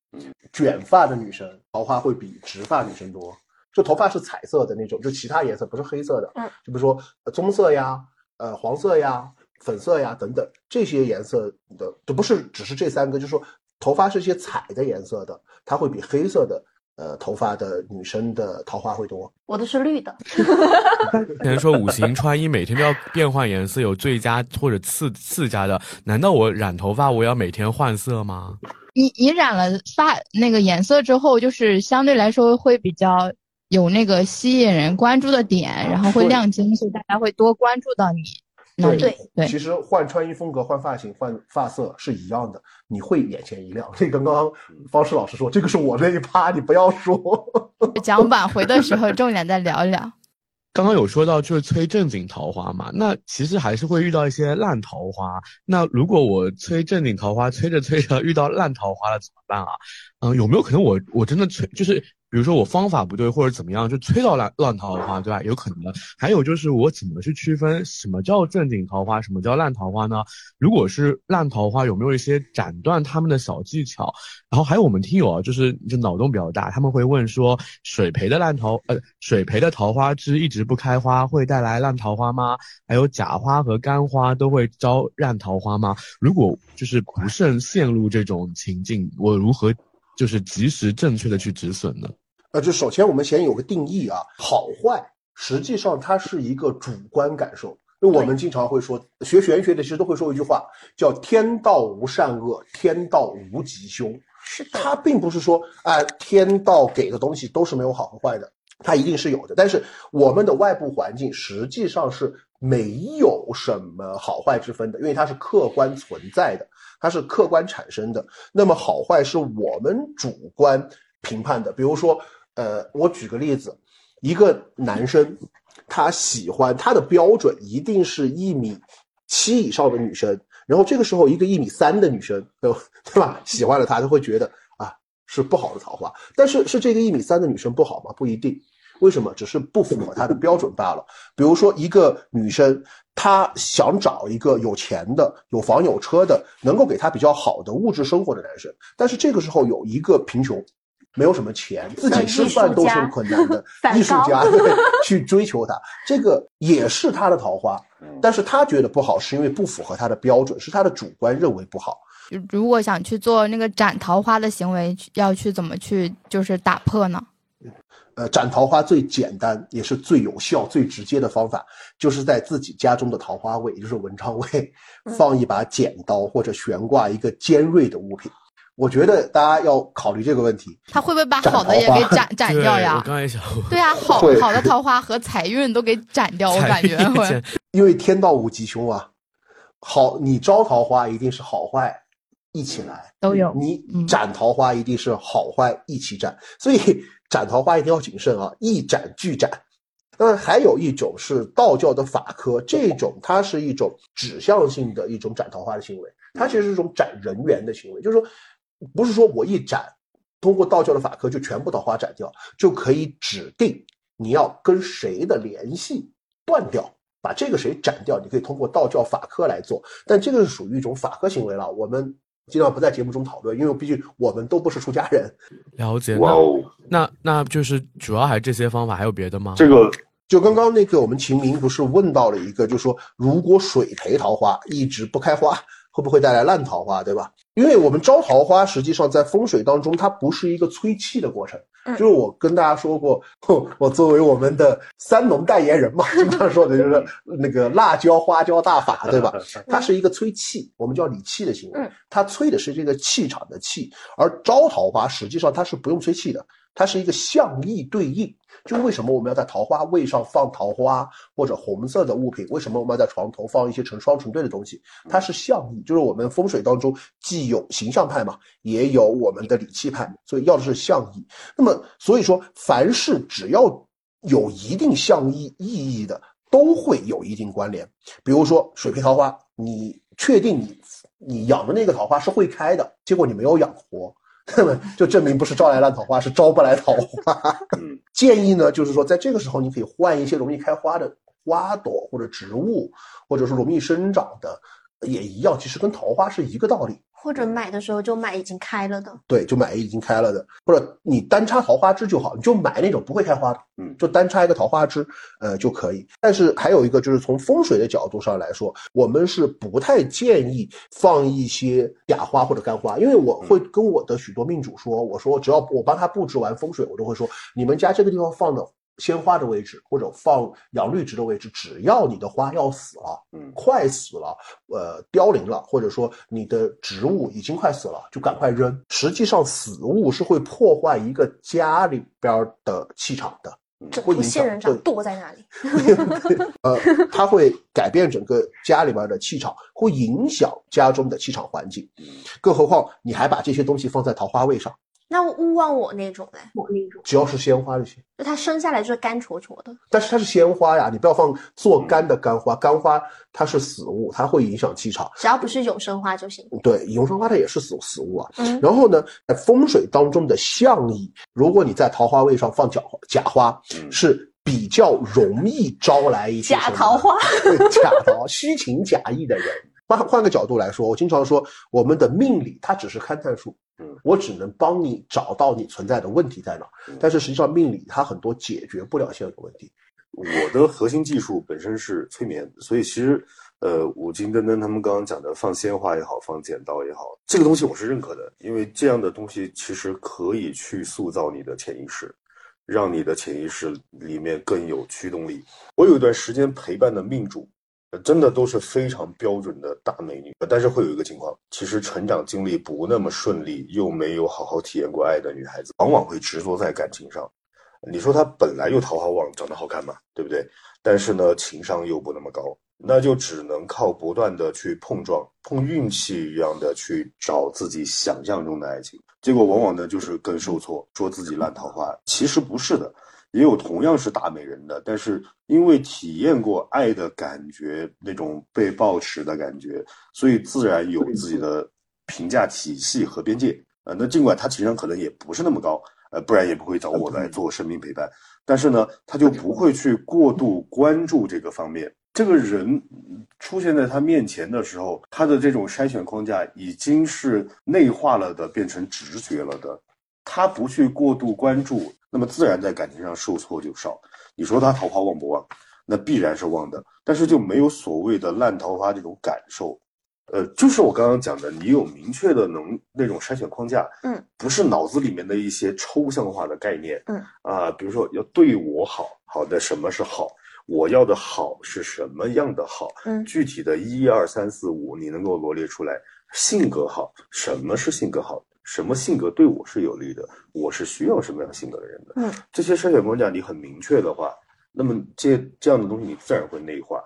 卷发的女生桃花会比直发女生多。就头发是彩色的那种，就其他颜色不是黑色的，嗯，就比如说棕色呀、呃黄色呀、粉色呀等等这些颜色的，就不是只是这三个，就是说头发是一些彩的颜色的，它会比黑色的。呃，头发的女生的桃花会多。
我的是绿的。
有人说五行穿衣每天都要变换颜色，有最佳或者次次佳的。难道我染头发我要每天换色吗？
你你染了发那个颜色之后，就是相对来说会比较有那个吸引人关注的点，然后会亮晶，所以大家会多关注到你。
对对，其实换穿衣风格、换发型、换发色是一样的，你会眼前一亮。这刚刚方式老师说，这个是我那一趴，你不要说。
讲挽回的时候，重点再聊一聊。
刚刚有说到就是催正经桃花嘛，那其实还是会遇到一些烂桃花。那如果我催正经桃花，催着催着遇到烂桃花了怎么办啊？嗯，有没有可能我我真的催就是？比如说我方法不对或者怎么样，就催到烂烂桃花，对吧？有可能。还有就是我怎么去区分什么叫正经桃花，什么叫烂桃花呢？如果是烂桃花，有没有一些斩断他们的小技巧？然后还有我们听友啊，就是就脑洞比较大，他们会问说，水培的烂桃呃，水培的桃花枝一直不开花，会带来烂桃花吗？还有假花和干花都会招烂桃花吗？如果就是不慎陷入这种情境，我如何就是及时正确的去止损呢？
呃，就首先我们先有个定义啊，好坏实际上它是一个主观感受。就我们经常会说，学玄学的其实都会说一句话，叫“天道无善恶，天道无吉凶”。
是的，
它并不是说，哎，天道给的东西都是没有好和坏的，它一定是有的。但是我们的外部环境实际上是没有什么好坏之分的，因为它是客观存在的，它是客观产生的。那么好坏是我们主观评判的，比如说。呃，我举个例子，一个男生，他喜欢他的标准一定是一米七以上的女生，然后这个时候一个一米三的女生，对吧？喜欢了他，他会觉得啊是不好的桃花。但是是这个一米三的女生不好吗？不一定。为什么？只是不符合他的标准罢了。比如说一个女生，她想找一个有钱的、有房有车的，能够给她比较好的物质生活的男生，但是这个时候有一个贫穷。没有什么钱，自己吃饭都是困难的艺术家，对，去追求他，这个也是他的桃花，但是他觉得不好，是因为不符合他的标准，是他的主观认为不好。
如果想去做那个斩桃花的行为，要去怎么去就是打破呢？
呃，斩桃花最简单也是最有效、最直接的方法，就是在自己家中的桃花位，也就是文昌位，放一把剪刀或者悬挂一个尖锐的物品。我觉得大家要考虑这个问题，
他会不会把好的也给斩 斩掉呀？
我刚才想，
对啊，好好的桃花和财运都给斩掉，我 感觉会，
因为天道无吉凶啊。好，你招桃花一定是好坏一起来，
都有；
你斩桃花一定是好坏一起斩，所以 斩桃花一定要谨慎啊，一斩俱斩。那还有一种是道教的法科，这种它是一种指向性的一种斩桃花的行为，它其实是一种斩人缘的行为，就是说。不是说我一斩，通过道教的法科就全部桃花斩掉，就可以指定你要跟谁的联系断掉，把这个谁斩掉，你可以通过道教法科来做，但这个是属于一种法科行为了。我们尽量不在节目中讨论，因为毕竟我们都不是出家人。
了解。
哇哦，
那那就是主要还是这些方法，还有别的吗？
这个
就刚刚那个我们秦明不是问到了一个，就是说如果水培桃花一直不开花，会不会带来烂桃花，对吧？因为我们招桃花，实际上在风水当中，它不是一个催气的过程。
嗯
就是我跟大家说过，我作为我们的三农代言人嘛，经常说的就是那个辣椒花椒大法，对吧？它是一个催气，我们叫理气的行为
嗯，
它催的是这个气场的气，而招桃花实际上它是不用催气的，它是一个相意对应。就为什么我们要在桃花位上放桃花或者红色的物品？为什么我们要在床头放一些成双成对的东西？它是象意，就是我们风水当中既有形象派嘛，也有我们的理气派，所以要的是象意。那么所以说，凡是只要有一定象意意义的，都会有一定关联。比如说水培桃花，你确定你你养的那个桃花是会开的，结果你没有养活。那 么就证明不是招来烂桃花，是招不来桃花。
嗯
建议呢，就是说在这个时候，你可以换一些容易开花的花朵或者植物，或者是容易生长的，也一样，其实跟桃花是一个道理。
或者买的时候就买已经开了的。
对，就买已经开了的，或者你单插桃花枝就好，你就买那种不会开花的，
嗯
就单插一个桃花枝，呃就可以。但是还有一个就是从风水的角度上来说，我们是不太建议放一些假花或者干花，因为我会跟我的许多命主说，我说只要我帮他布置完风水，我都会说，你们家这个地方放的鲜花的位置或者放养绿植的位置，只要你的花要死了，
嗯
快死了，呃，凋零了，或者说你的植物已经快死了，就赶快扔。实际上，死物是会破坏一个家里边儿的气场的，
整副
会影响
仙人掌
对
剁在那里。
呃，它会改变整个家里边的气场，会影响家中的气场环境。更何况你还把这些东西放在桃花位上，
那勿忘我那种嘞，我那种，
只要是鲜花就行。
就它生下来就是干戳戳的。
但是它是鲜花呀，你不要放做干的干花，干花它是死物，它会影响气场。
只要不是永生花就行。
对，永生花它也是死死物啊。
嗯
然后呢，在风水当中的象意，如果你在桃花位上放假假花，
嗯
是比较容易招来一些
假桃花，
假桃花虚情假意的人。换换个角度来说，我经常说，我们的命理它只是勘探术，
嗯
我只能帮你找到你存在的问题在哪
嗯，
但是实际上命理它很多解决不了现有的问题。
我的核心技术本身是催眠，所以其实，呃，五金登登他们刚刚讲的放鲜花也好，放剪刀也好，这个东西我是认可的，因为这样的东西其实可以去塑造你的潜意识，让你的潜意识里面更有驱动力。我有一段时间陪伴的命主，呃真的都是非常标准的大美女，但是会有一个情况，其实成长经历不那么顺利，又没有好好体验过爱的女孩子，往往会执着在感情上。你说她本来就桃花旺，长得好看嘛，对不对？但是呢，情商又不那么高，那就只能靠不断的去碰撞，碰运气一样的去找自己想象中的爱情。结果往往呢，就是更受挫，说自己烂桃花。其实不是的，也有同样是大美人的，但是因为体验过爱的感觉，那种被抱持的感觉，所以自然有自己的评价体系和边界。呃，那尽管他情商可能也不是那么高，呃，不然也不会找我来做生命陪伴。但是呢，他就不会去过度关注这个方面。这个人嗯出现在他面前的时候，他的这种筛选框架已经是内化了的，变成直觉了的。他不去过度关注，那么自然在感情上受挫就少。你说他桃花旺不旺？那必然是旺的，但是就没有所谓的烂桃花这种感受。呃，就是我刚刚讲的，你有明确的能那种筛选框架，
嗯，
不是脑子里面的一些抽象化的概念，
嗯
啊，比如说要对我好，好的什么是好，我要的好是什么样的好，
嗯
具体的一二三四五你能够罗列出来。性格好，什么是性格好？什么性格对我是有利的？我是需要什么样性格的人的？
嗯，
这些筛选框架你很明确的话，那么这这样的东西你自然会内化。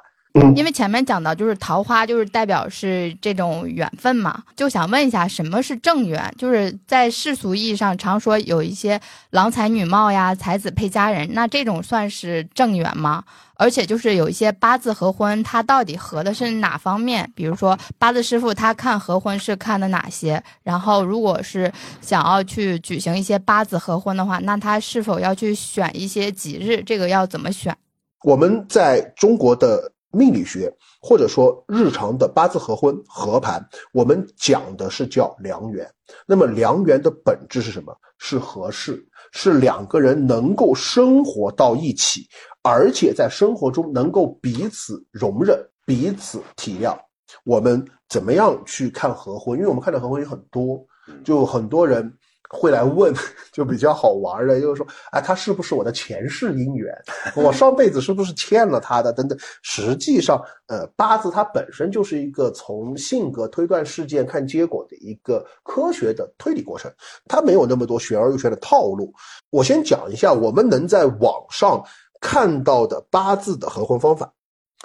因为前面讲到，就是桃花就是代表是这种缘分嘛，就想问一下，什么是正缘？就是在世俗意义上常说有一些郎才女貌呀、才子配佳人，那这种算是正缘吗？而且就是有一些八字合婚，它到底合的是哪方面？比如说八字师傅他看合婚是看的哪些？然后如果是想要去举行一些八字合婚的话，那他是否要去选一些吉日？这个要怎么选？
我们在中国的命理学或者说日常的八字合婚合盘，我们讲的是叫良缘。那么良缘的本质是什么？是合适，是两个人能够生活到一起，而且在生活中能够彼此容忍、彼此体谅。我们怎么样去看合婚？因为我们看的合婚有很多，就很多人。会来问，就比较好玩的，就是说，哎，他是不是我的前世姻缘？我上辈子是不是欠了他的？等等。实际上，呃，八字它本身就是一个从性格推断事件看结果的一个科学的推理过程，它没有那么多玄而又玄的套路。我先讲一下我们能在网上看到的八字的合婚方法，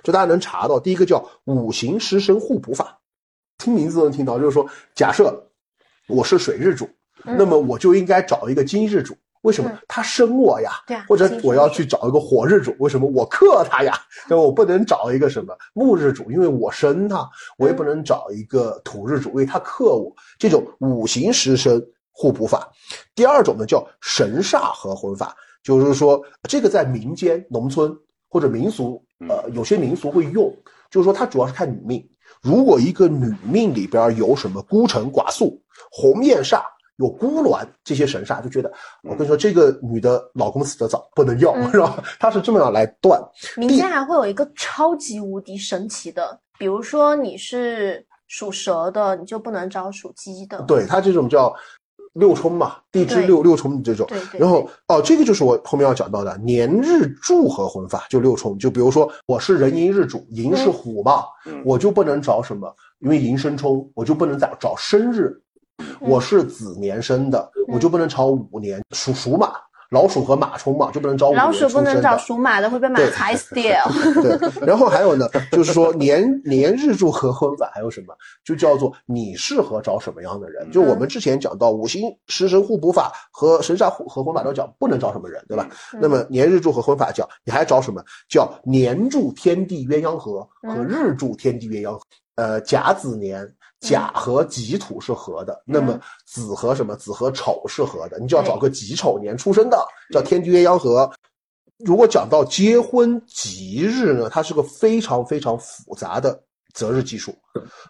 就大家能查到，第一个叫五行食神互补法，听名字都能听到，就是说，假设我是水日主。那么我就应该找一个金日主，为什么他生我呀？
对啊，
或者我要去找一个火日主，为什么我克他呀？那我不能找一个什么木日主，因为我生他，我也不能找一个土日主，因为他克我。这种五行食生互补法。第二种呢叫神煞合婚法，就是说这个在民间、农村或者民俗，呃，有些民俗会用，就是说它主要是看女命。如果一个女命里边有什么孤城寡宿、鸿雁煞。有孤鸾这些神煞，就觉得我跟你说，这个女的老公死得早，不能要，是吧？他是这么样来断。
民间还会有一个超级无敌神奇的，比如说你是属蛇的，你就不能找属鸡的。
对他这种叫六冲嘛，地支六六冲这种。
对对。
然后哦，这个就是我后面要讲到的年日柱合婚法，就六冲。就比如说我是人寅日主，寅是虎嘛，我就不能找什么，因为寅生冲，我就不能找找生日。我是子年生的，我就不能朝五年属属马，老鼠和马冲嘛，就不能找五年
老鼠不能找属马的，会被马踩死掉。
对，然后还有呢，就是说年年日柱合婚法还有什么，就叫做你适合找什么样的人。就我们之前讲到五行食神互补法和神煞互合婚法都讲不能找什么人，对吧？那么年日柱合婚法讲你还找什么？叫年柱天地鸳鸯合和日柱天地鸳鸯合。呃，甲子年。甲和己土是合的，那么子和什么？子和丑是合的，你就要找个己丑年出生的，叫天地鸳鸯合。如果讲到结婚吉日呢，它是个非常非常复杂的择日技术，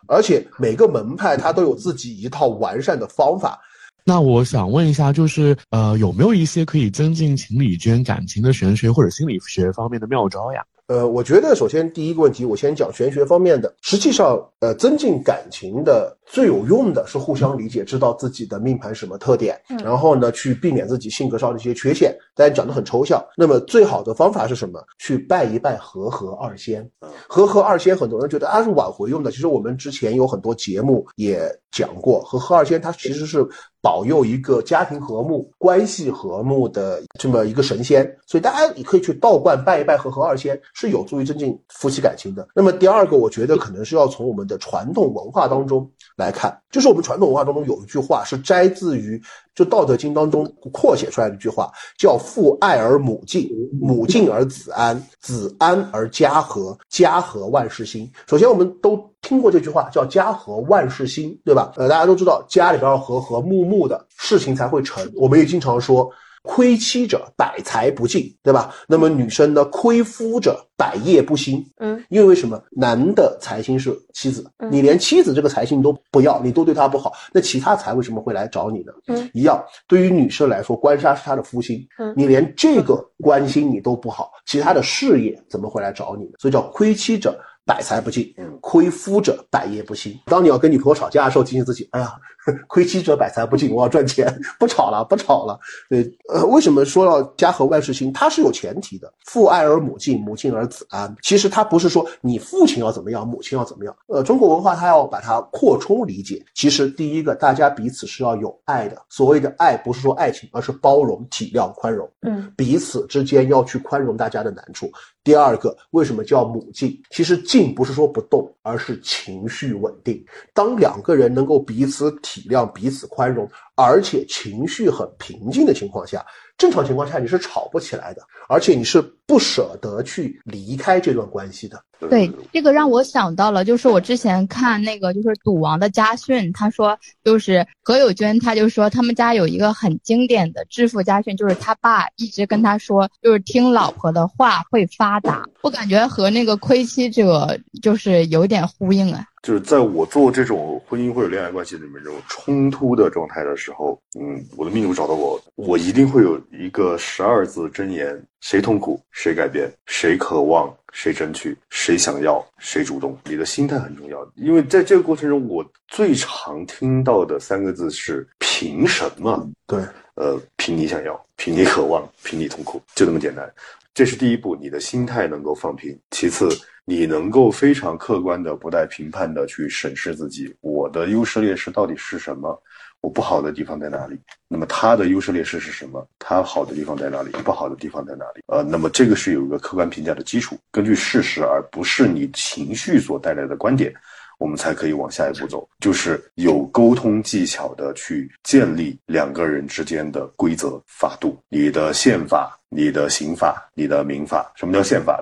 而且每个门派它都有自己一套完善的方法。
那我想问一下，就是呃，有没有一些可以增进情侣间感情的玄学或者心理学方面的妙招呀？
呃，我觉得首先第一个问题，我先讲玄学方面的。实际上，呃，增进感情的最有用的是互相理解，知道自己的命盘什么特点，然后呢，去避免自己性格上的一些缺陷。大家讲的很抽象。那么最好的方法是什么？去拜一拜和合二仙。和合二仙，很多人觉得啊是挽回用的。其实我们之前有很多节目也讲过，和合二仙它其实是保佑一个家庭和睦、关系和睦的这么一个神仙。所以大家也可以去道观拜一拜和合二仙。是有助于增进夫妻感情的。那么第二个，我觉得可能是要从我们的传统文化当中来看，就是我们传统文化当中有一句话是摘自于就《道德经》当中扩写出来的一句话，叫“父爱而母敬，母敬而子安，子安而家和，家和万事兴”。首先，我们都听过这句话，叫“家和万事兴”，对吧？呃，大家都知道家里边要和和睦睦的，事情才会成。我们也经常说。亏妻者百财不进，对吧？那么女生呢？亏夫者百业不兴。嗯，因为什么？男的财星是妻子，你连妻子这个财星都不要，你都对她不好，那其他财为什么会来找你呢？嗯，一样。对于女生来说，官杀是她的夫星，嗯，你连这个官星你都不好，其他的事业怎么会来找你呢？所以叫亏妻者。百财不进，亏夫者百业不兴。当你要跟女朋友吵架的时候，提醒自己：哎呀，亏妻者百财不进，我要赚钱，不吵了，不吵了。对，呃，为什么说到家和万事兴？它是有前提的，父爱而母敬，母敬而子安。其实它不是说你父亲要怎么样，母亲要怎么样。呃，中国文化它要把它扩充理解。其实第一个，大家彼此是要有爱的。所谓的爱，不是说爱情，而是包容、体谅、宽容。嗯，彼此之间要去宽容大家的难处。第二个，为什么叫母敬？其实敬不是说不动，而是情绪稳定。当两个人能够彼此体谅、彼此宽容，而且情绪很平静的情况下，正常情况下你是吵不起来的，而且你是不舍得去离开这段关系的。
对，这个让我想到了，就是我之前看那个就是赌王的家训，他说就是何猷君，他就说他们家有一个很经典的致富家训，就是他爸一直跟他说，就是听老婆的话会发达。我感觉和那个亏妻者就是有点呼应啊。
就是在我做这种婚姻或者恋爱关系里面这种冲突的状态的时候，嗯，我的命主找到我，我一定会有一个十二字真言：谁痛苦谁改变，谁渴望谁争取，谁想要谁主动。你的心态很重要，因为在这个过程中，我最常听到的三个字是“凭什么”。
对，
呃，凭你想要，凭你渴望，凭你痛苦，就这么简单。这是第一步，你的心态能够放平。其次。你能够非常客观的、不带评判的去审视自己，我的优势劣势到底是什么？我不好的地方在哪里？那么他的优势劣势是什么？他好的地方在哪里？不好的地方在哪里？呃，那么这个是有一个客观评价的基础，根据事实而不是你情绪所带来的观点，我们才可以往下一步走，就是有沟通技巧的去建立两个人之间的规则法度，你的宪法、你的刑法、你的民法。什么叫宪法？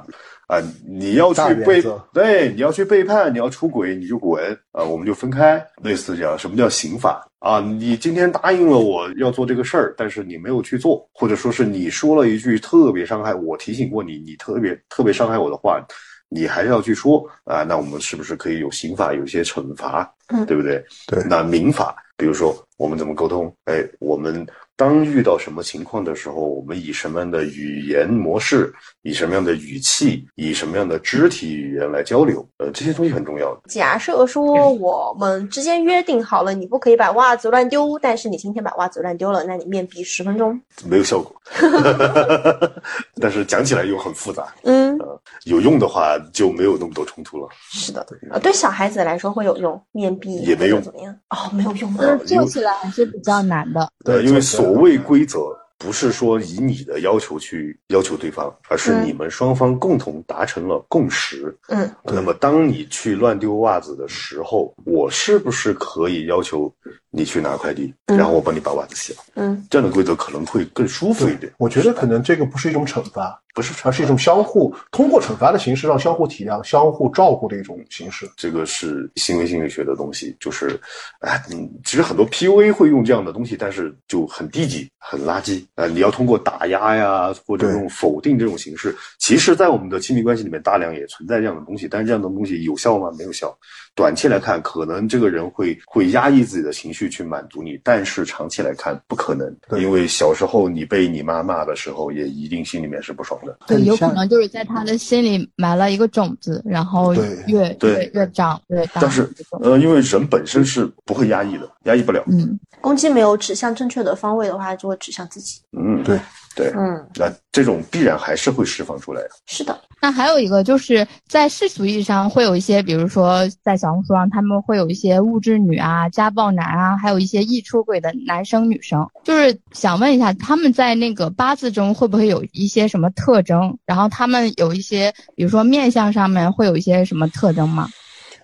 啊，你要去背对，你要去背叛，你要出轨，你就滚啊，我们就分开。类似这样，什么叫刑法啊？你今天答应了我要做这个事儿，但是你没有去做，或者说是你说了一句特别伤害我，提醒过你，你特别特别伤害我的话，你还是要去说啊？那我们是不是可以有刑法，有些惩罚，对不对？
对。
那民法，比如说我们怎么沟通？哎，我们。当遇到什么情况的时候，我们以什么样的语言模式，以什么样的语气，以什么样的肢体语言来交流？呃，这些东西很重要。
假设说我们之间约定好了，你不可以把袜子乱丢，但是你今天把袜子乱丢了，那你面壁十分钟，
没有效果。但是讲起来又很复杂。
嗯，
有用的话就没有那么多冲突了。
是的，呃，对小孩子来说会有用，面壁
也没用，
怎么样？哦，没有用吗？
做起来还是比较难的。
对，因为所。所谓规则，不是说以你的要求去要求对方，而是你们双方共同达成了共识。
嗯，
那么当你去乱丢袜子的时候，我是不是可以要求你去拿快递，然后我帮你把袜子洗了？
嗯，
这样的规则可能会更舒服一点。
我觉得可能这个不是一种惩罚。
不是，
而是一种相互通过惩罚的形式，让相互体谅、相互照顾的一种形式。
这个是行为心理学的东西，就是，哎，嗯，其实很多 PUA 会用这样的东西，但是就很低级、很垃圾。呃，你要通过打压呀，或者用否定这种形式，其实，在我们的亲密关系里面，大量也存在这样的东西。但是这样的东西有效吗？没有效。短期来看，可能这个人会会压抑自己的情绪去满足你，但是长期来看不可能，因为小时候你被你妈骂的时候，也一定心里面是不爽的。
对，有可能就是在他的心里埋了一个种子，然后越越越长越大。
但是，呃，因为人本身是不会压抑的，压抑不了。
嗯，
攻击没有指向正确的方位的话，就会指向自己。
嗯，对。对，
嗯，
那这种必然还是会释放出来的。
是的，
那还有一个就是在世俗意义上会有一些，比如说在小红书上，他们会有一些物质女啊、家暴男啊，还有一些易出轨的男生女生。就是想问一下，他们在那个八字中会不会有一些什么特征？然后他们有一些，比如说面相上面会有一些什么特征吗？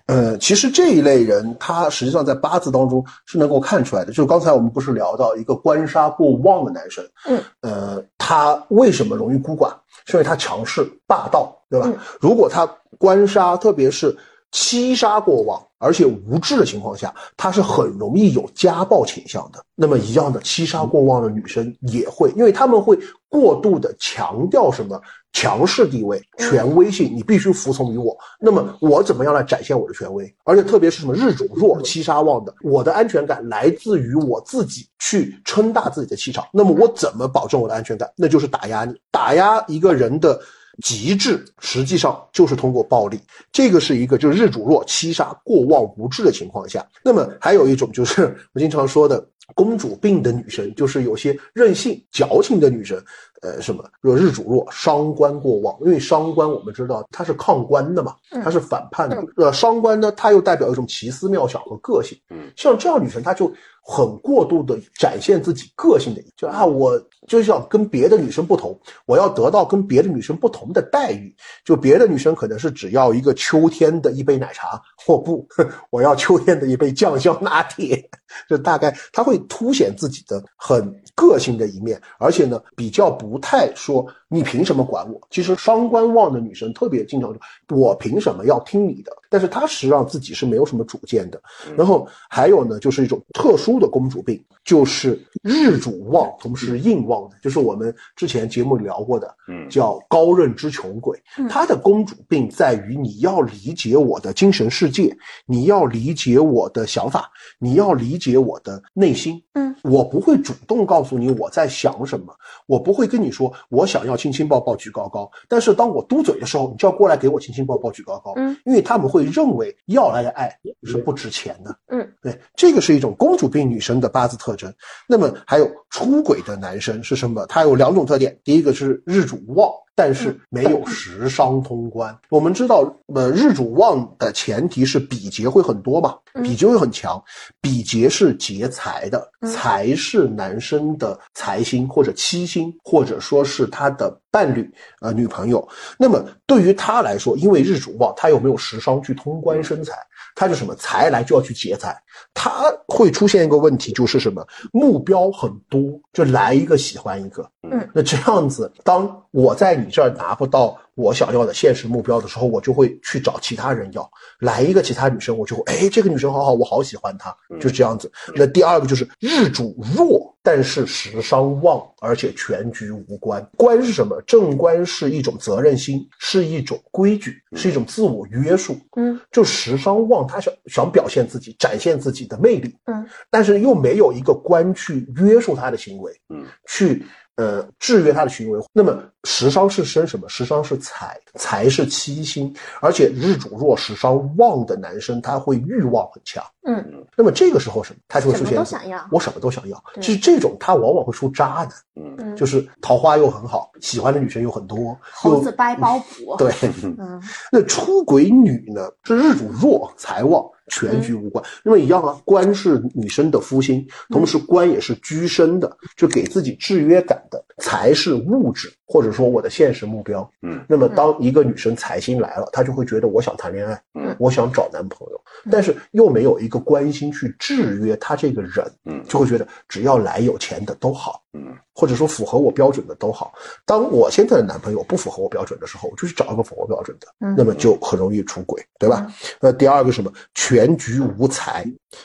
呃，其实这一类人，他实际上在八字当中是能够看出来的。就是刚才我们不是聊到一个官杀过旺的男生，
嗯，
呃，他为什么容易孤寡？是因为他强势霸道，对吧？如果他官杀，特别是七杀过旺，而且无知的情况下，他是很容易有家暴倾向的。那么一样的，七杀过旺的女生也会，因为他们会过度的强调什么？强势地位、权威性，你必须服从于我。那么我怎么样来展现我的权威？而且特别是什么日主弱、七杀旺的，我的安全感来自于我自己去撑大自己的气场。那么我怎么保证我的安全感？那就是打压你，打压一个人的极致，实际上就是通过暴力。这个是一个就是日主弱、七杀过旺无智的情况下。那么还有一种就是我经常说的公主病的女生，就是有些任性、矫情的女生。呃，什么？若日主弱，伤官过旺，因为伤官我们知道它是抗官的嘛，它是反叛的。呃，伤官呢，它又代表一种奇思妙想和个性。
嗯，
像这样女生，她就很过度的展现自己个性的，就啊，我就想跟别的女生不同，我要得到跟别的女生不同的待遇。就别的女生可能是只要一个秋天的一杯奶茶，或不，我要秋天的一杯酱香拿铁。就大概他会凸显自己的很个性的一面，而且呢，比较不太说你凭什么管我。其实双观望的女生特别经常说，我凭什么要听你的？但是她实际上自己是没有什么主见的。然后还有呢，就是一种特殊的公主病，就是日主旺同时印旺的，就是我们之前节目里聊过的，
嗯
叫高认知穷鬼。她的公主病在于你要理解我的精神世界，你要理解我的想法，你要理解我的内心。
嗯，
我不会主动告诉你我在想什么，我不会跟你说我想要亲亲抱抱举高高，但是当我嘟嘴的时候，你就要过来给我亲亲抱抱举高高。
嗯，
因为他们会认为要来的爱是不值钱的。
嗯，
对，这个是一种公主病女生的八字特征。那么还有出轨的男生是什么？他有两种特点，第一个是日主旺。但是没有食伤通关。我们知道，呃，日主旺的前提是比劫会很多嘛，比劫会很强。比劫是劫财的，财是男生的财星或者七星，或者说是他的伴侣，呃，女朋友。那么对于他来说，因为日主旺，他有没有食伤去通关生财？他就什么财来就要去劫财，他会出现一个问题，就是什么目标很多，就来一个喜欢一个。
嗯，
那这样子，当我在你这儿拿不到我想要的现实目标的时候，我就会去找其他人要。来一个其他女生，我就会哎，这个女生好好，我好喜欢她，就这样子。那第二个就是日主弱，但是食伤旺，而且全局无关。官是什么？正官是一种责任心，是一种规矩，是一种自我约束。
嗯，
就食伤旺，他想想表现自己，展现自己的魅力。
嗯，
但是又没有一个官去约束他的行为。
嗯，
去。呃，制约他的行为。那么食伤是生什么？食伤是财，财是七星，而且日主弱、食伤旺的男生，他会欲望很强。
嗯，
那么这个时候什么？他就会
什么
出现
都想要。
我什么都想要。
对
其实这种他往往会出渣男，
嗯
嗯，
就是桃花又很好，喜欢的女生又很多，又
猴子掰包袱。
对。
嗯
那出轨女呢，是日主弱，财旺。全局无关，那么一样啊，官是女生的夫星，同时官也是居身的，就给自己制约感的。才是物质，或者说我的现实目标。
嗯，
那么当一个女生财星来了，她就会觉得我想谈恋爱，
嗯，
我想找男朋友，但是又没有一个关心去制约她这个人，
嗯，
就会觉得只要来有钱的都好，
嗯，
或者说符合我标准的都好。当我现在的男朋友不符合我标准的时候，我就去找一个符合标准的，
嗯
那么就很容易出轨，对吧？那第二个什么？全局无财，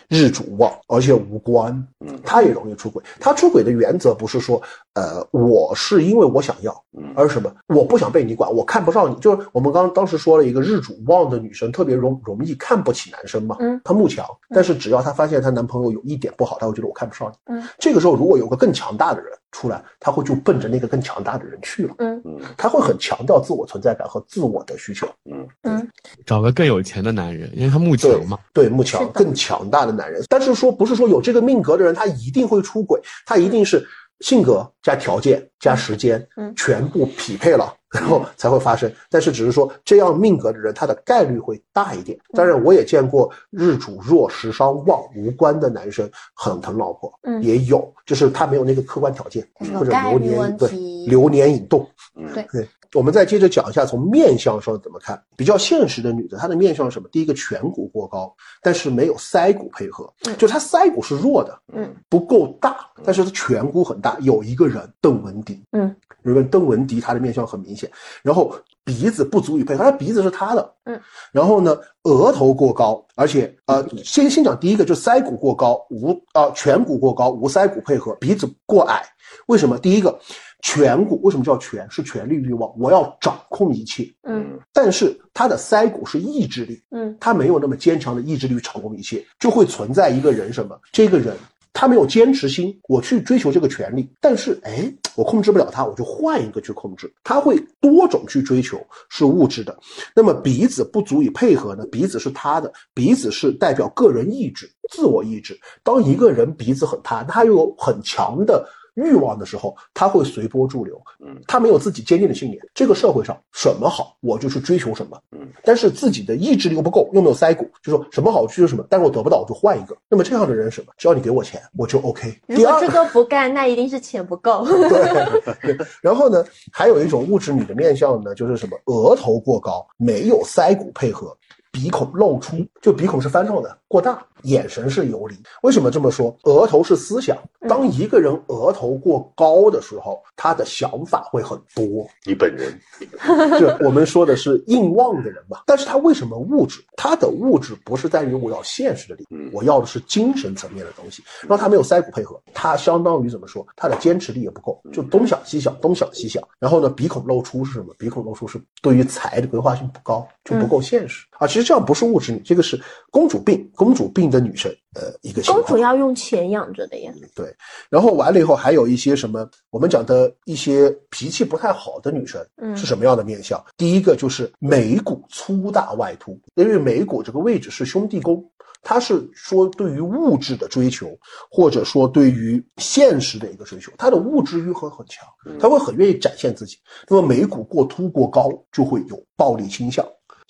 日主旺，而且无官，
嗯，
他也容易出轨。他出轨的原则不是说，呃，我是因为我想要，
嗯
而是什么？我不想被你管，我看不上你。就是我们刚当时说了一个日主旺的女生特别容容易看不起男生嘛，
嗯，
她慕强，但是只要她发现她男朋友有一点不好，她会觉得我看不上你。
嗯，
这个时候如果有个更强大的人出来，他会就奔着那个更强大的人去了。
嗯。
嗯。
他会很强调自我存在感和自我的需求。
嗯
嗯。
找个更有钱的男人，因为他慕强嘛。
对，慕强更强大的男人，但是说不是说有这个命格的人他一定会出轨，他一定是性格加条件加时间，
嗯。
全部匹配了，然后才会发生。但是只是说这样命格的人，他的概率会大一点。当然，我也见过日主弱、时伤旺无关的男生很疼老婆，
嗯
也有，就是他没有那个客观条件或者流年对
题
流年引动。
嗯
对
对，我们再接着讲一下从面相上怎么看。比较现实的女的，她的面相是什么？第一个颧骨过高，但是没有腮骨配合，
嗯
就她腮骨是弱的，
嗯
不够大，但是她颧骨很大。有一个人邓文迪，
嗯，
有一个邓文迪，他的面相很明显，然后鼻子不足以配合，他鼻子是她的，
嗯，
然后呢，额头过高，而且呃，先先讲第一个，就腮骨过高，无啊、颧骨过高，无腮骨配合，鼻子过矮。为什么？第一个，颧骨为什么叫权？是权力欲望，我要掌控一切。
嗯
但是他的腮骨是意志力，
嗯
他没有那么坚强的意志力掌控一切，就会存在一个人什么？这个人他没有坚持心，我去追求这个权利，但是哎，我控制不了他，我就换一个去控制。他会多种去追求，是物质的。那么鼻子不足以配合呢？鼻子是他的，鼻子是代表个人意志、自我意志。当一个人鼻子很塌，他又有很强的欲望的时候，他会随波逐流，
嗯，
他没有自己坚定的信念。这个社会上什么好，我就去追求什么，
嗯，
但是自己的意志力又不够，又没有腮骨，就说什么好追求什么，但是我得不到，我就换一个。那么这样的人什么？只要你给我钱，我就 OK。
如果这个不干，那一定是钱不够。
对 对，然后呢，还有一种物质女的面相呢，就是什么额头过高，没有腮骨配合，鼻孔露出，就鼻孔是翻上的过大，眼神是游离。为什么这么说？额头是思想，当一个人额头过高的时候，他的想法会很多。
你本人
就我们说的是硬望的人嘛，但是他为什么物质？他的物质不是在于我要现实的力，
嗯
我要的是精神层面的东西。然后他没有腮骨配合，他相当于怎么说？他的坚持力也不够，就东想西想，东想西想。然后呢，鼻孔露出是什么？鼻孔露出是对于财的规划性不高，就不够现实、啊。其实这样不是物质你，这个是公主病，公主病的女生，呃，一个。
公主要用钱养着的呀。
对，然后完了以后还有一些什么，我们讲的一些脾气不太好的女生，
嗯
是什么样的面相？第一个就是眉骨粗大外凸，因为眉骨这个位置是兄弟宫，它是说对于物质的追求，或者说对于现实的一个追求，他的物质欲很很强，他会很愿意展现自己。那么眉骨过凸过高，就会有暴力倾向。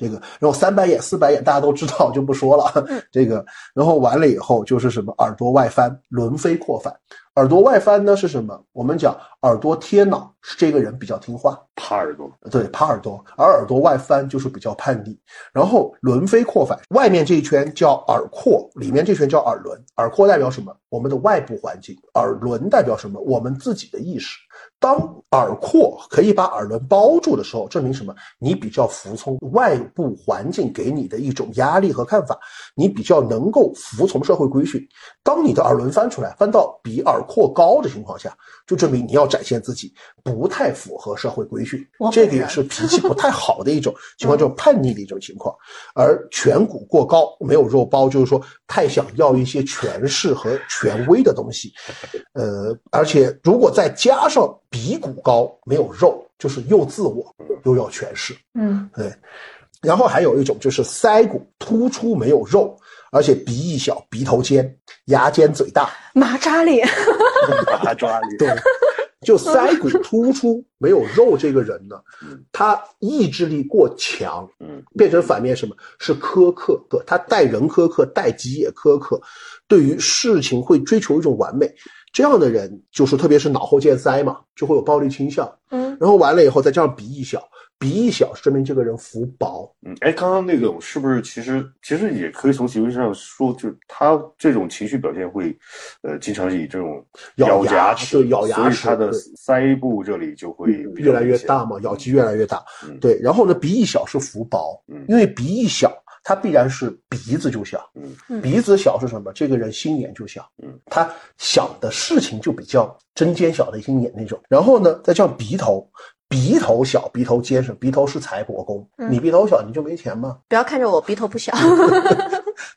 这个，然后三白眼、四白眼大家都知道，就不说了。这个，然后完了以后就是什么耳朵外翻、轮飞扩反。耳朵外翻呢是什么？我们讲耳朵贴脑，是这个人比较听话，
趴耳朵，
对，趴耳朵，而耳朵外翻就是比较叛逆。然后轮飞扩反，外面这一圈叫耳廓，里面这圈叫耳轮。耳廓代表什么？我们的外部环境。耳轮代表什么？我们自己的意识。当耳廓可以把耳轮包住的时候，证明什么？你比较服从外部环境给你的一种压力和看法，你比较能够服从社会规训。当你的耳轮翻出来，翻到比耳廓高的情况下，就证明你要展现自己不太符合社会规训
我，
这个也是脾气不太好的一种情况，就是叛逆的一种情况。而颧骨过高，没有肉包，就是说太想要一些权势和权威的东西。呃，而且如果再加上鼻骨高，没有肉，就是又自我又要权势。
嗯，
对，然后还有一种就是腮骨突出没有肉，而且鼻翼小、鼻头尖、牙尖嘴大，
马扎脸。
把他抓里。
对，就腮骨突出没有肉这个人呢，他意志力过强，
嗯，
变成反面什么？是苛刻，他待人苛刻，待己也苛刻，对于事情会追求一种完美。这样的人就是特别是脑后见腮嘛，就会有暴力倾向。
嗯，
然后完了以后再加上鼻翼小，鼻翼小是证明这个人福薄。
嗯，哎，刚刚那个是不是其实其实也可以从行为上说，就是他这种情绪表现会，呃，经常以这种
咬牙
牙齿，
对咬牙
所以他的腮部这里就会
越来越大嘛，咬肌越来越大。
嗯
对，然后呢，鼻翼小是福薄，
嗯
因为鼻翼小，它必然是鼻子就小。
嗯
鼻子小是什么？这个人心眼就小，
嗯，
他想的事情就比较针尖小的心眼那种。然后呢，再叫鼻头，鼻头小，鼻头尖是鼻头是财帛宫，
嗯
你鼻头小你就没钱吗？
不要看着我鼻头不小。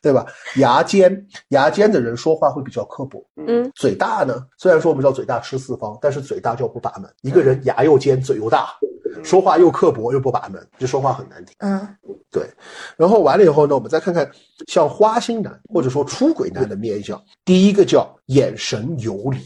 对吧？牙尖，牙尖的人说话会比较刻薄。
嗯，
嘴大呢，虽然说我们叫嘴大吃四方，但是嘴大叫不把门。一个人牙又尖，嘴又大，说话又刻薄又不把门，就说话很难听。
嗯
对，然后完了以后呢，我们再看看像花心男或者说出轨男的面相。第一个叫眼神游离，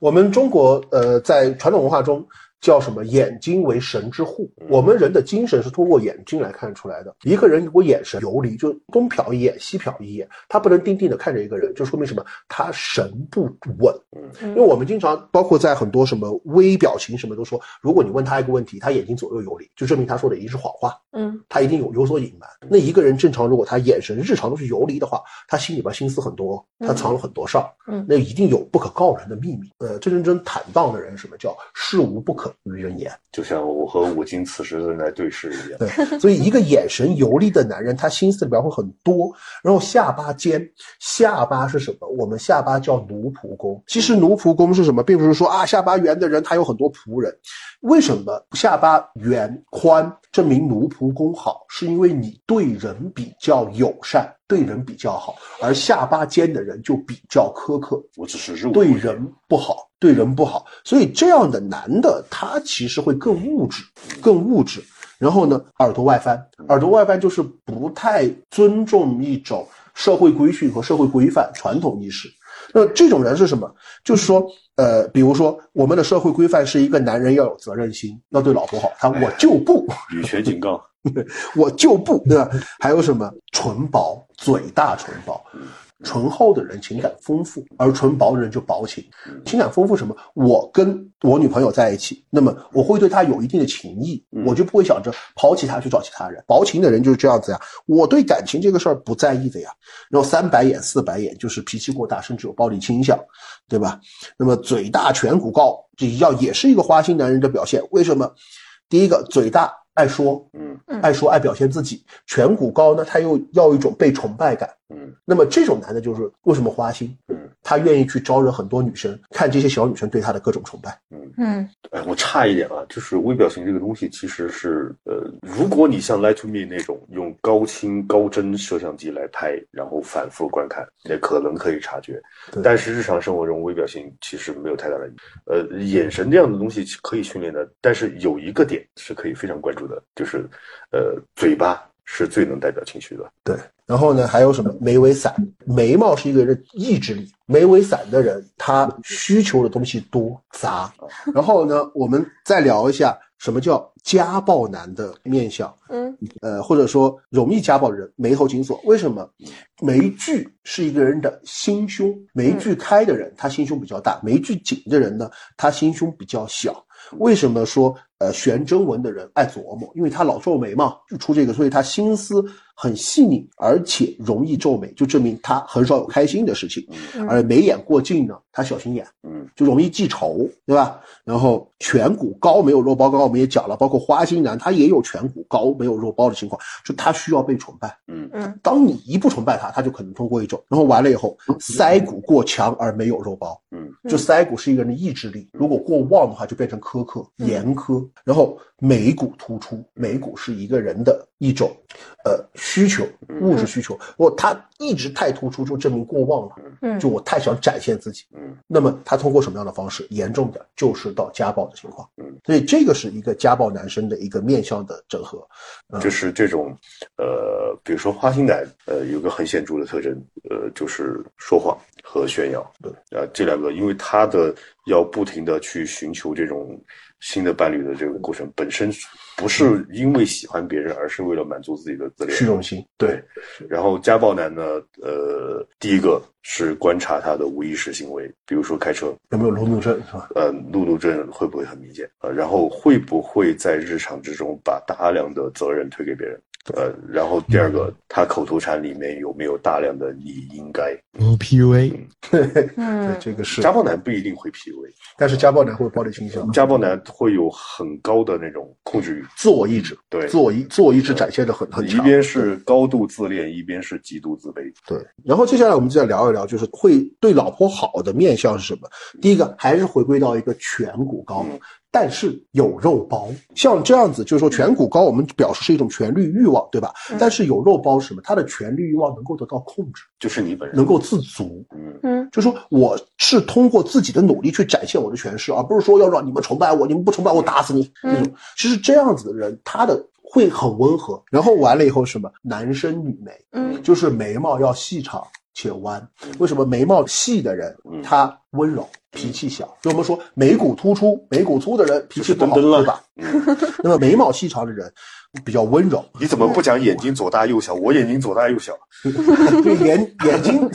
我们中国呃在传统文化中叫什么？眼睛为神之护。我们人的精神是通过眼睛来看出来的。一个人如果眼神游离，就东瞟一眼西瞟一眼，他不能定定的看着一个人，就说明什么？他神不稳。因为我们经常包括在很多什么微表情什么都说，如果你问他一个问题，他眼睛左右游离，就证明他说的一定是谎话。
嗯
他一定有有所隐瞒。那一个人正常，如果他眼神日常都是游离的话，他心里边心思很多，他藏了很多事儿，
嗯
那一定有不可告人的秘密。呃，真真正坦荡的人，什么叫事无不可于人言？
就像我和吴京此时正在对视一样。
对，所以一个眼神游离的男人，他心思里边会很多，然后下巴尖，下巴是什么？我们下巴叫奴仆宫。其实奴仆宫是什么，并不是说啊下巴圆的人他有很多仆人。为什么下巴圆宽证明奴仆宫好？是因为你对人比较友善，对人比较好，而下巴尖的人就比较苛刻。
我只是肉
对人不好，对人不好，所以这样的男的他其实会更物质，更物质。然后呢，耳朵外翻，耳朵外翻就是不太尊重一种社会规训和社会规范、传统意识。那这种人是什么？就是说，呃，比如说我们的社会规范是一个男人要有责任心，要对老婆好，他我就不，
女权警告，
我就不，对吧？还有什么唇薄，嘴大唇薄。醇厚的人情感丰富，而醇薄的人就薄情。情感丰富什么？我跟我女朋友在一起，那么我会对她有一定的情谊，我就不会想着抛弃她去找其他人。薄情的人就是这样子呀，我对感情这个事儿不在意的呀。然后三白眼四白眼就是脾气过大，甚至有暴力倾向，对吧？那么嘴大颧骨高，这要也是一个花心男人的表现。为什么？第一个嘴大。爱说，嗯，爱说爱表现自己，颧骨高呢，他又要一种被崇拜感，嗯，那么这种男的就是为什么花心，嗯，他愿意去招惹很多女生，看这些小女生对他的各种崇拜，
嗯。嗯，哎，我差一点啊，就是微表情这个东西其实是，呃，如果你像 Lie to Me 那种用高清高帧摄像机来拍，然后反复观看，也可能可以察觉，但是日常生活中微表情其实没有太大的，呃，眼神这样的东西可以训练的，但是有一个点是可以非常关注。的就是，呃，嘴巴是最能代表情绪的。
对，然后呢，还有什么眉尾散？眉毛是一个人的意志力，眉尾散的人他需求的东西多杂。然后呢，我们再聊一下什么叫家暴男的面相。嗯，呃，或者说容易家暴的人眉头紧锁，为什么？眉聚是一个人的心胸，眉聚开的人他心胸比较大，眉聚紧的人呢，他心胸比较小。为什么说呃悬真文的人爱琢磨？因为他老皱眉嘛，就出这个，所以他心思很细腻，而且容易皱眉，就证明他很少有开心的事情。而眉眼过近呢，他小心眼，嗯，就容易记仇，对吧？然后颧骨高没有肉包，刚刚我们也讲了，包括花心男他也有颧骨高没有肉包的情况，就他需要被崇拜。嗯嗯，当你一不崇拜他，他就可能通过一种，然后完了以后腮骨过强而没有肉包。嗯，就腮骨是一个人的意志力，如果过旺的话，就变成苛刻严苛。然后眉骨突出，眉骨是一个人的一种，呃，需求，物质需求。我他一直太突出，就证明过旺了。嗯，就我太想展现自己。嗯，那么他通过什么样的方式？严重的就是到家暴的情况。嗯，所以这个是一个家暴男生的一个面相的整合。
就是这种，呃，比如说花心男，呃，有个很显著的特征，呃，就是说谎。和炫耀，对啊，这两个，因为他的要不停的去寻求这种新的伴侣的这个过程，本身不是因为喜欢别人，而是为了满足自己的自恋、
虚荣心。
对，然后家暴男呢，呃，第一个是观察他的无意识行为，比如说开车
有没有路怒症，是吧？
呃，路怒症会不会很明显？呃，然后会不会在日常之中把大量的责任推给别人？呃，然后第二个，他口头禅里面有没有大量的“你应该”？
哦，PUA，
对，这个是
家暴男不一定会 PUA，
但是家暴男会有暴力倾向，
家暴男会有很高的那种控制欲、
自我意志，
对，
自我意自我意志展现的很很强。
一边是高度自恋，一边是极度自卑。
对，然后接下来我们就再聊一聊，就是会对老婆好的面相是什么？第一个还是回归到一个颧骨高。但是有肉包，像这样子，就是说颧骨高，我们表示是一种权力欲望，对吧？但是有肉包什么？他的权力欲望能够得到控制，
就是你本人
能够自足。嗯嗯，就说我是通过自己的努力去展现我的权势，而不是说要让你们崇拜我，你们不崇拜我打死你那种。其实这样子的人，他的会很温和。然后完了以后什么？男生女眉，嗯，就是眉毛要细长。且弯，为什么眉毛细的人他温柔，脾气小？就我们说眉骨突出、眉骨粗的人脾气不好，对吧？那么眉毛细长的人比较温柔。
你怎么不讲眼睛左大右小？我眼睛左大右小，
对眼眼睛。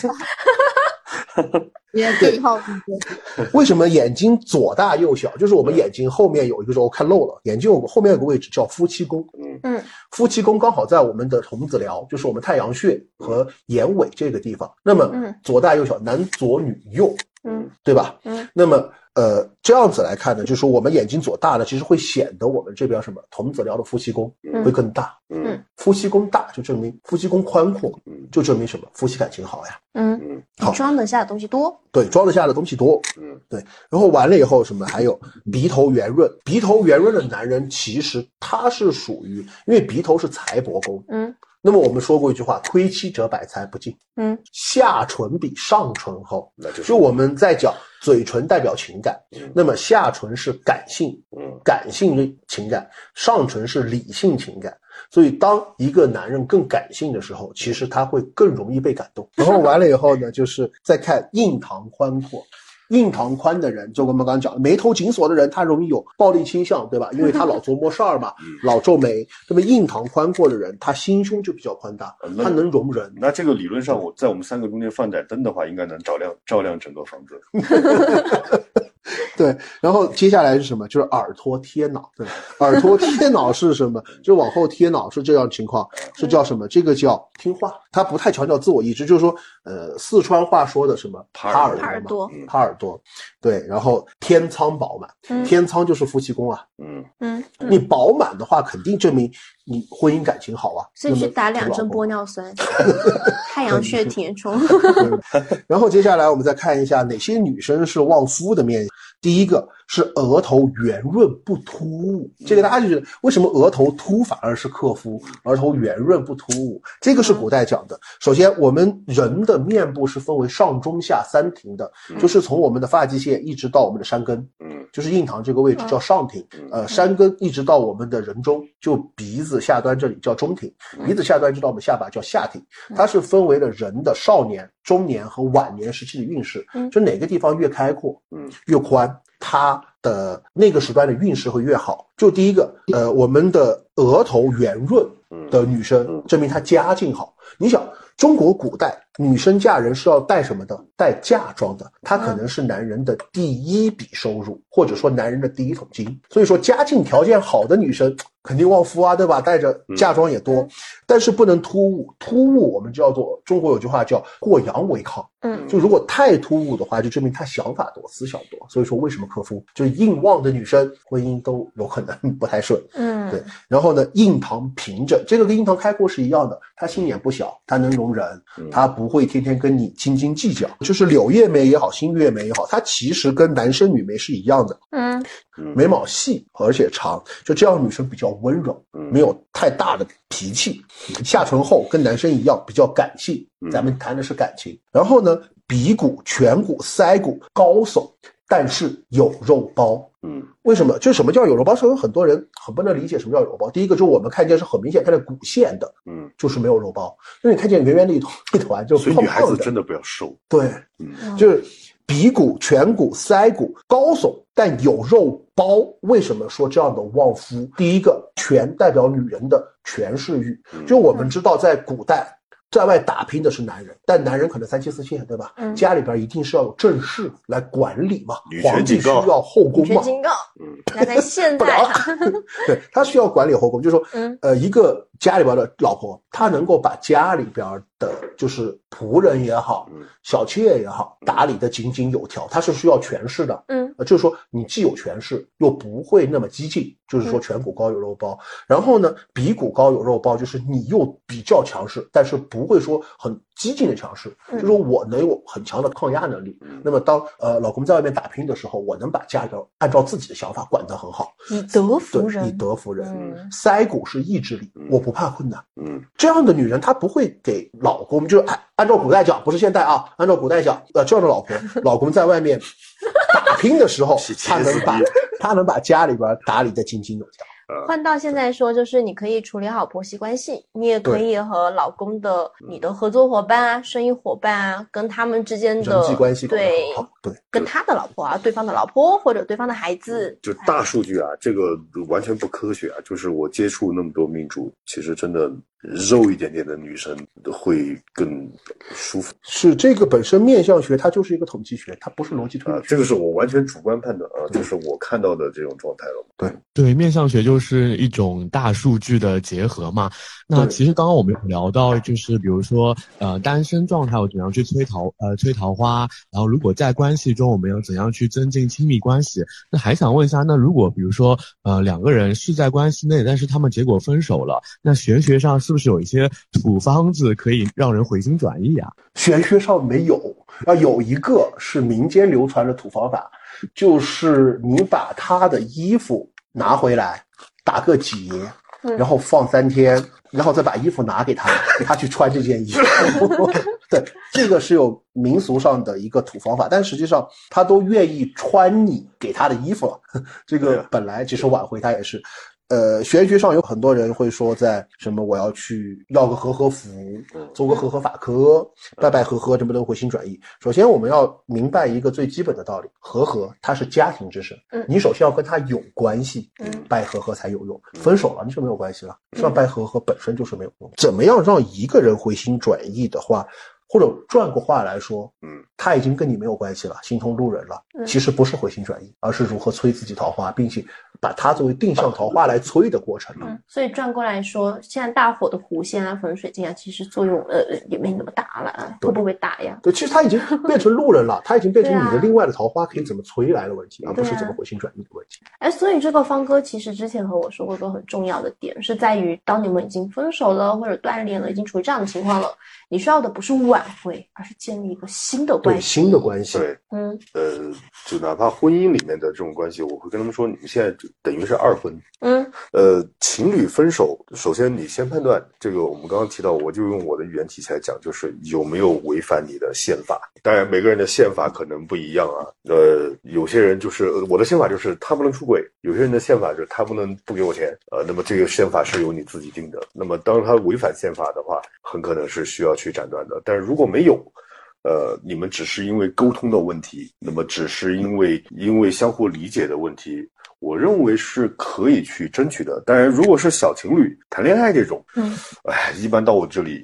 也对号
为什么眼睛左大右小？就是我们眼睛后面有一个时候看漏了，眼睛有后面有个位置叫夫妻宫。嗯嗯，夫妻宫刚好在我们的童子髎，就是我们太阳穴和眼尾这个地方。那么左大右小，男左女右，嗯，对吧？嗯，那么。呃，这样子来看呢，就是说我们眼睛左大呢，其实会显得我们这边什么童子髎的夫妻宫会更大。嗯，夫妻宫大就证明夫妻宫宽阔，就证明什么？夫妻感情好呀。
嗯嗯，好，装得下的东西多。
对，装得下的东西多。嗯，对。然后完了以后什么？还有鼻头圆润，鼻头圆润的男人其实他是属于，因为鼻头是财帛宫。嗯。那么我们说过一句话：“亏妻者百财不进。”嗯，下唇比上唇厚，那就就我们在讲嘴唇代表情感，那么下唇是感性，嗯，感性的情感，上唇是理性情感。所以当一个男人更感性的时候，其实他会更容易被感动。然后完了以后呢，就是再看印堂宽阔。印堂宽的人，就我们刚刚讲的，眉头紧锁的人，他容易有暴力倾向，对吧？因为他老琢磨事儿嘛，老皱眉。那么印堂宽阔的人，他心胸就比较宽大，他能容人。
那这个理论上，我在我们三个中间放盏灯的话，应该能照亮照亮整个房子。
对，然后接下来是什么？就是耳托贴脑。对，耳托贴脑是什么？就往后贴脑是这样情况，是叫什么？这个叫听话。他不太强调自我意志，就是说，呃，四川话说的什么？耙耳朵嘛，耙耳朵。对，然后天仓饱满，天仓就是夫妻宫啊。嗯嗯，你饱满的话，肯定证明你婚姻感情好啊。
所以去打两针玻尿酸，太阳穴填充。
然后接下来我们再看一下哪些女生是旺夫的面。第一个是额头圆润不突兀，这个大家就觉得为什么额头凸反而是克夫，额头圆润不突兀？这个是古代讲的。首先，我们人的面部是分为上中下三庭的，就是从我们的发际线一直到我们的山根，嗯，就是印堂这个位置叫上庭，呃，山根一直到我们的人中，就鼻子下端这里叫中庭，鼻子下端一直到我们下巴叫下庭，它是分为了人的少年。中年和晚年时期的运势，就哪个地方越开阔，嗯，越宽，他的那个时段的运势会越好。就第一个，呃，我们的额头圆润的女生，证明她家境好。你想，中国古代女生嫁人是要带什么的？带嫁妆的。她可能是男人的第一笔收入，或者说男人的第一桶金。所以说，家境条件好的女生。肯定旺夫啊，对吧？带着嫁妆也多，但是不能突兀。突兀我们叫做中国有句话叫过洋为亢。嗯，就如果太突兀的话，就证明她想法多，思想多。所以说为什么克夫？就是硬旺的女生婚姻都有可能不太顺。嗯，对。然后呢，印堂平整，这个跟印堂开阔是一样的。她心眼不小，她能容人，她不会天天跟你斤斤计较。就是柳叶眉也好，新月眉也好，它其实跟男生女眉是一样的。嗯。眉毛细而且长，就这样女生比较温柔，没有太大的脾气。下唇厚，跟男生一样比较感性。咱们谈的是感情。然后呢，鼻骨、颧骨、腮骨高耸，但是有肉包。嗯，为什么？就什么叫有肉包？是有很多人很不能理解什么叫有肉包。第一个就是我们看见是很明显看见骨线的，嗯，就是没有肉包。那你看见圆圆的一团 一团，就
所以女孩子真的不要瘦。
对，嗯，就是。鼻骨、颧骨、腮骨高耸，但有肉包。为什么说这样的旺夫？第一个，权代表女人的权势欲。就我们知道，在古代。在外打拼的是男人，但男人可能三妻四妾，对吧？嗯，家里边一定是要有正室来管理嘛。皇帝需要后宫嘛？
警告，嗯，那在现在，
对他需要管理后宫，就是说，嗯，呃，一个家里边的老婆，她能够把家里边的，就是仆人也好，小妾也好，打理的井井有条，它是需要权势的，嗯，就是说你既有权势，又不会那么激进，就是说颧骨高有肉包，然后呢，鼻骨高有肉包，就是你又比较强势，但是。不会说很激进的强势，就说我能有很强的抗压能力。那么当呃老公在外面打拼的时候，我能把家要按照自己的想法管得很好，
以德服人，
以德服人。腮骨是意志力，我不怕困难。嗯，这样的女人她不会给老公，就是按按照古代讲，不是现代啊，按照古代讲，呃，这样的老婆，老公在外面打拼的时候，她能把她能把家里边打理的井井有条。
换到现在说，就是你可以处理好婆媳关系，你也可以和老公的、你的合作伙伴啊、生意伙伴啊，跟他们之间的
人际关系
对
对，
跟他的老婆啊、对方的老婆或者对方的孩子，
就大数据啊，这个完全不科学啊。就是我接触那么多命主，其实真的。肉一点点的女生会更舒服。
是这个本身面相学，它就是一个统计学，它不是逻辑推理。
这个是我完全主观判断啊，就是我看到的这种状态了。
对
对，面相学就是一种大数据的结合嘛。那其实刚刚我们有聊到，就是比如说呃单身状态，我怎样去催桃呃催桃花，然后如果在关关系中，我们要怎样去增进亲密关系？那还想问一下，那如果比如说呃两个人是在关系内，但是他们结果分手了，那玄学上？是不是有一些土方子可以让人回心转意啊？
玄学上没有，啊，有一个是民间流传的土方法，就是你把他的衣服拿回来打个结，然后放三天，然后再把衣服拿给他，给他去穿这件衣服。对，这个是有民俗上的一个土方法，但实际上他都愿意穿你给他的衣服了。这个本来其实挽回他也是。呃，玄学上有很多人会说，在什么我要去要个和合符，做个和合法科，拜拜和合，这不都回心转意？首先我们要明白一个最基本的道理，和合它是家庭之神，
嗯
你首先要跟他有关系，
嗯
拜和合才有用。分手了你就没有关系了，是吧？拜和合本身就是没有用。怎么样让一个人回心转意的话，或者转过话来说，
嗯，
他已经跟你没有关系了，心通路人了。
嗯
其实不是回心转意，而是如何催自己桃花，并且把它作为定向桃花来催的过程。
嗯，所以转过来说，现在大火的狐仙啊、粉水晶啊，其实作用呃也没那么大了啊，会不会打呀？
对，其实他已经变成路人了，他已经变成你的另外的桃花可以怎么催来的问题，而不是怎么回心转意的问题。
哎，所以这个方哥其实之前和我说过一个很重要的点，是在于当你们已经分手了或者断联了，已经处于这样的情况了，你需要的不是挽回，而是建立一个新的关
对
系。
新的关系，
对，
嗯
呃，就哪怕婚姻里面的这种关系，我会跟他们说，你们现在等于是二婚。
嗯
呃，情侣分手，首先你先判断这个，我们刚刚提到，我就用我的语言体系来讲，就是有没有违反你的宪法。当然，每个人的宪法可能不一样啊。呃，有些人就是我的宪法就是他不能出轨，有些人的宪法就是他不能不给我钱。呃，那么这个宪法是由你自己定的。那么当他违反宪法的话，很可能是需要去斩断的。但是如果没有，呃，你们只是因为沟通的问题，那么只是因为因为相互理解的问题，我认为是可以去争取的。当然，如果是小情侣谈恋爱这种，
嗯，
哎，一般到我这里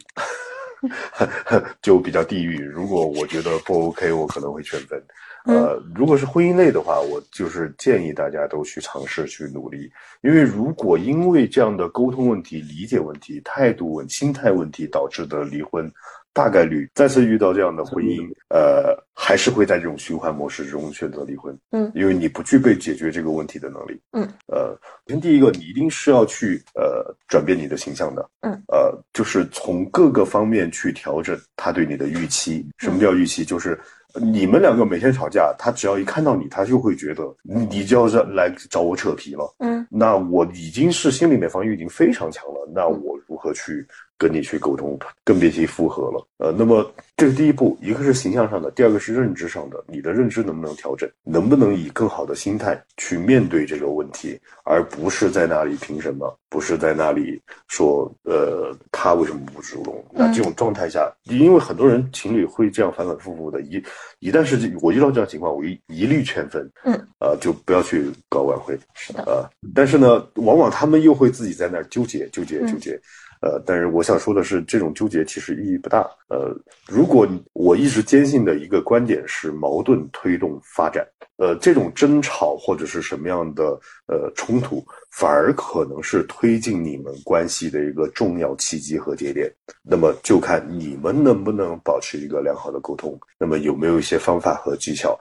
就比较地狱。如果我觉得不 OK，我可能会劝分。呃，如果是婚姻类的话，我就是建议大家都去尝试去努力，因为如果因为这样的沟通问题、理解问题、态度问、心态问题导致的离婚，大概率再次遇到这样的婚姻，呃，还是会在这种循环模式中选择离婚。
嗯
因为你不具备解决这个问题的能力。
嗯，
呃，首先第一个，你一定是要去呃转变你的形象的。
嗯，
呃，就是从各个方面去调整他对你的预期。什么叫预期？就是。你们两个每天吵架，他只要一看到你，他就会觉得你就要是来找我扯皮了。
嗯
那我已经是心里面防御已经非常强了，那我如何去跟你去沟通，更别提复合了。呃，那么这是第一步，一个是形象上的，第二个是认知上的，你的认知能不能调整，能不能以更好的心态去面对这个问题，而不是在那里凭什么，不是在那里说，呃，他为什么不主动？那这种状态下，因为很多人情侣会这样反反复复的，一一旦是我遇到这样情况，我一一律劝分，
嗯，
呃，就不要去搞挽回，
是的
呃，但是呢，往往他们又会自己在那儿纠结、纠结、
嗯
纠结。呃，但是我想说的是，这种纠结其实意义不大。呃，如果我一直坚信的一个观点是矛盾推动发展，呃，这种争吵或者是什么样的呃冲突，反而可能是推进你们关系的一个重要契机和节点。那么就看你们能不能保持一个良好的沟通，那么有没有一些方法和技巧？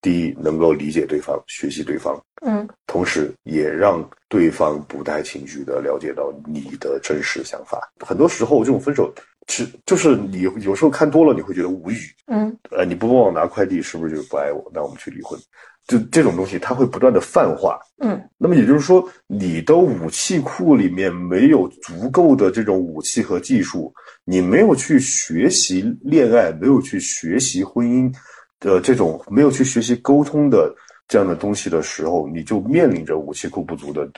第一，能够理解对方，学习对方，
嗯
同时也让对方不带情绪的了解到你的真实想法。很多时候，这种分手是就是你有时候看多了，你会觉得无语。
嗯
呃，你不帮我拿快递，是不是就不爱我？那我们去离婚。就这种东西，它会不断的泛化。
嗯
那么也就是说，你的武器库里面没有足够的这种武器和技术，你没有去学习恋爱，没有去学习婚姻的这种，没有去学习沟通的这样的东西的时候，你就面临着武器库不足的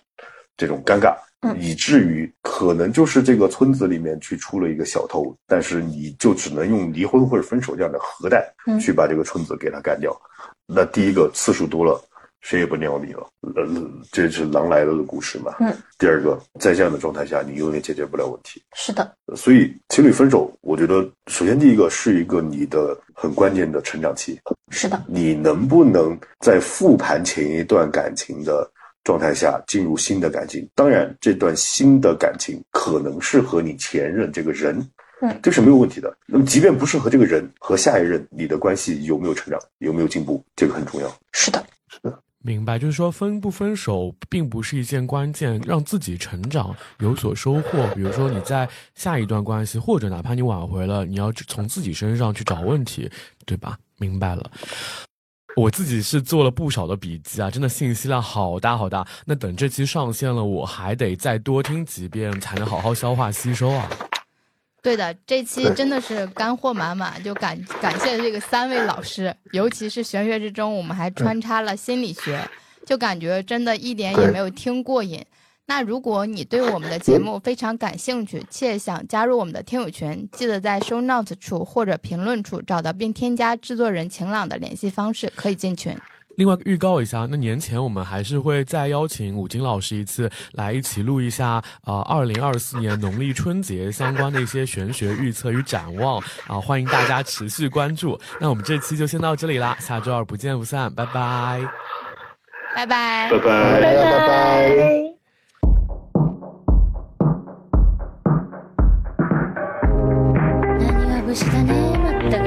这种尴尬，
嗯
以至于可能就是这个村子里面去出了一个小偷，但是你就只能用离婚或者分手这样的核弹
嗯
去把这个村子给他干掉。那第一个次数多了，谁也不鸟你了，呃，这是狼来了的故事嘛。
嗯。
第二个，在这样的状态下，你永远解决不了问题。
是的，
所以情侣分手，我觉得首先第一个是一个你的很关键的成长期，
是的，
你能不能在复盘前一段感情的状态下进入新的感情？当然，这段新的感情可能是和你前任这个人，
嗯
这是没有问题的。那么，即便不是和这个人，和下一任，你的关系有没有成长，有没有进步，这个很重要。
是的，
明白，就是说分不分手并不是一件关键，让自己成长有所收获。比如说你在下一段关系，或者哪怕你挽回了，你要从自己身上去找问题，对吧？明白了。我自己是做了不少的笔记啊，真的信息量好大好大。那等这期上线了，我还得再多听几遍，才能好好消化吸收啊。
对的，这期真的是干货满满，就感感谢这个三位老师，尤其是玄学之中，我们还穿插了心理学，就感觉真的一点也没有听过瘾。那如果你对我们的节目非常感兴趣，且想加入我们的听友群，记得在 show notes 处或者评论处找到并添加制作人晴朗的联系方式，可以进群。
另外预告一下，那年前我们还是会再邀请武金老师一次来一起录一下啊，二零二四年农历春节相关的一些玄学预测与展望啊，欢迎大家持续关注。那我们这期就先到这里啦，下周二不见不散，拜拜，
拜拜，
拜拜，
拜拜。
何が武士だねまったく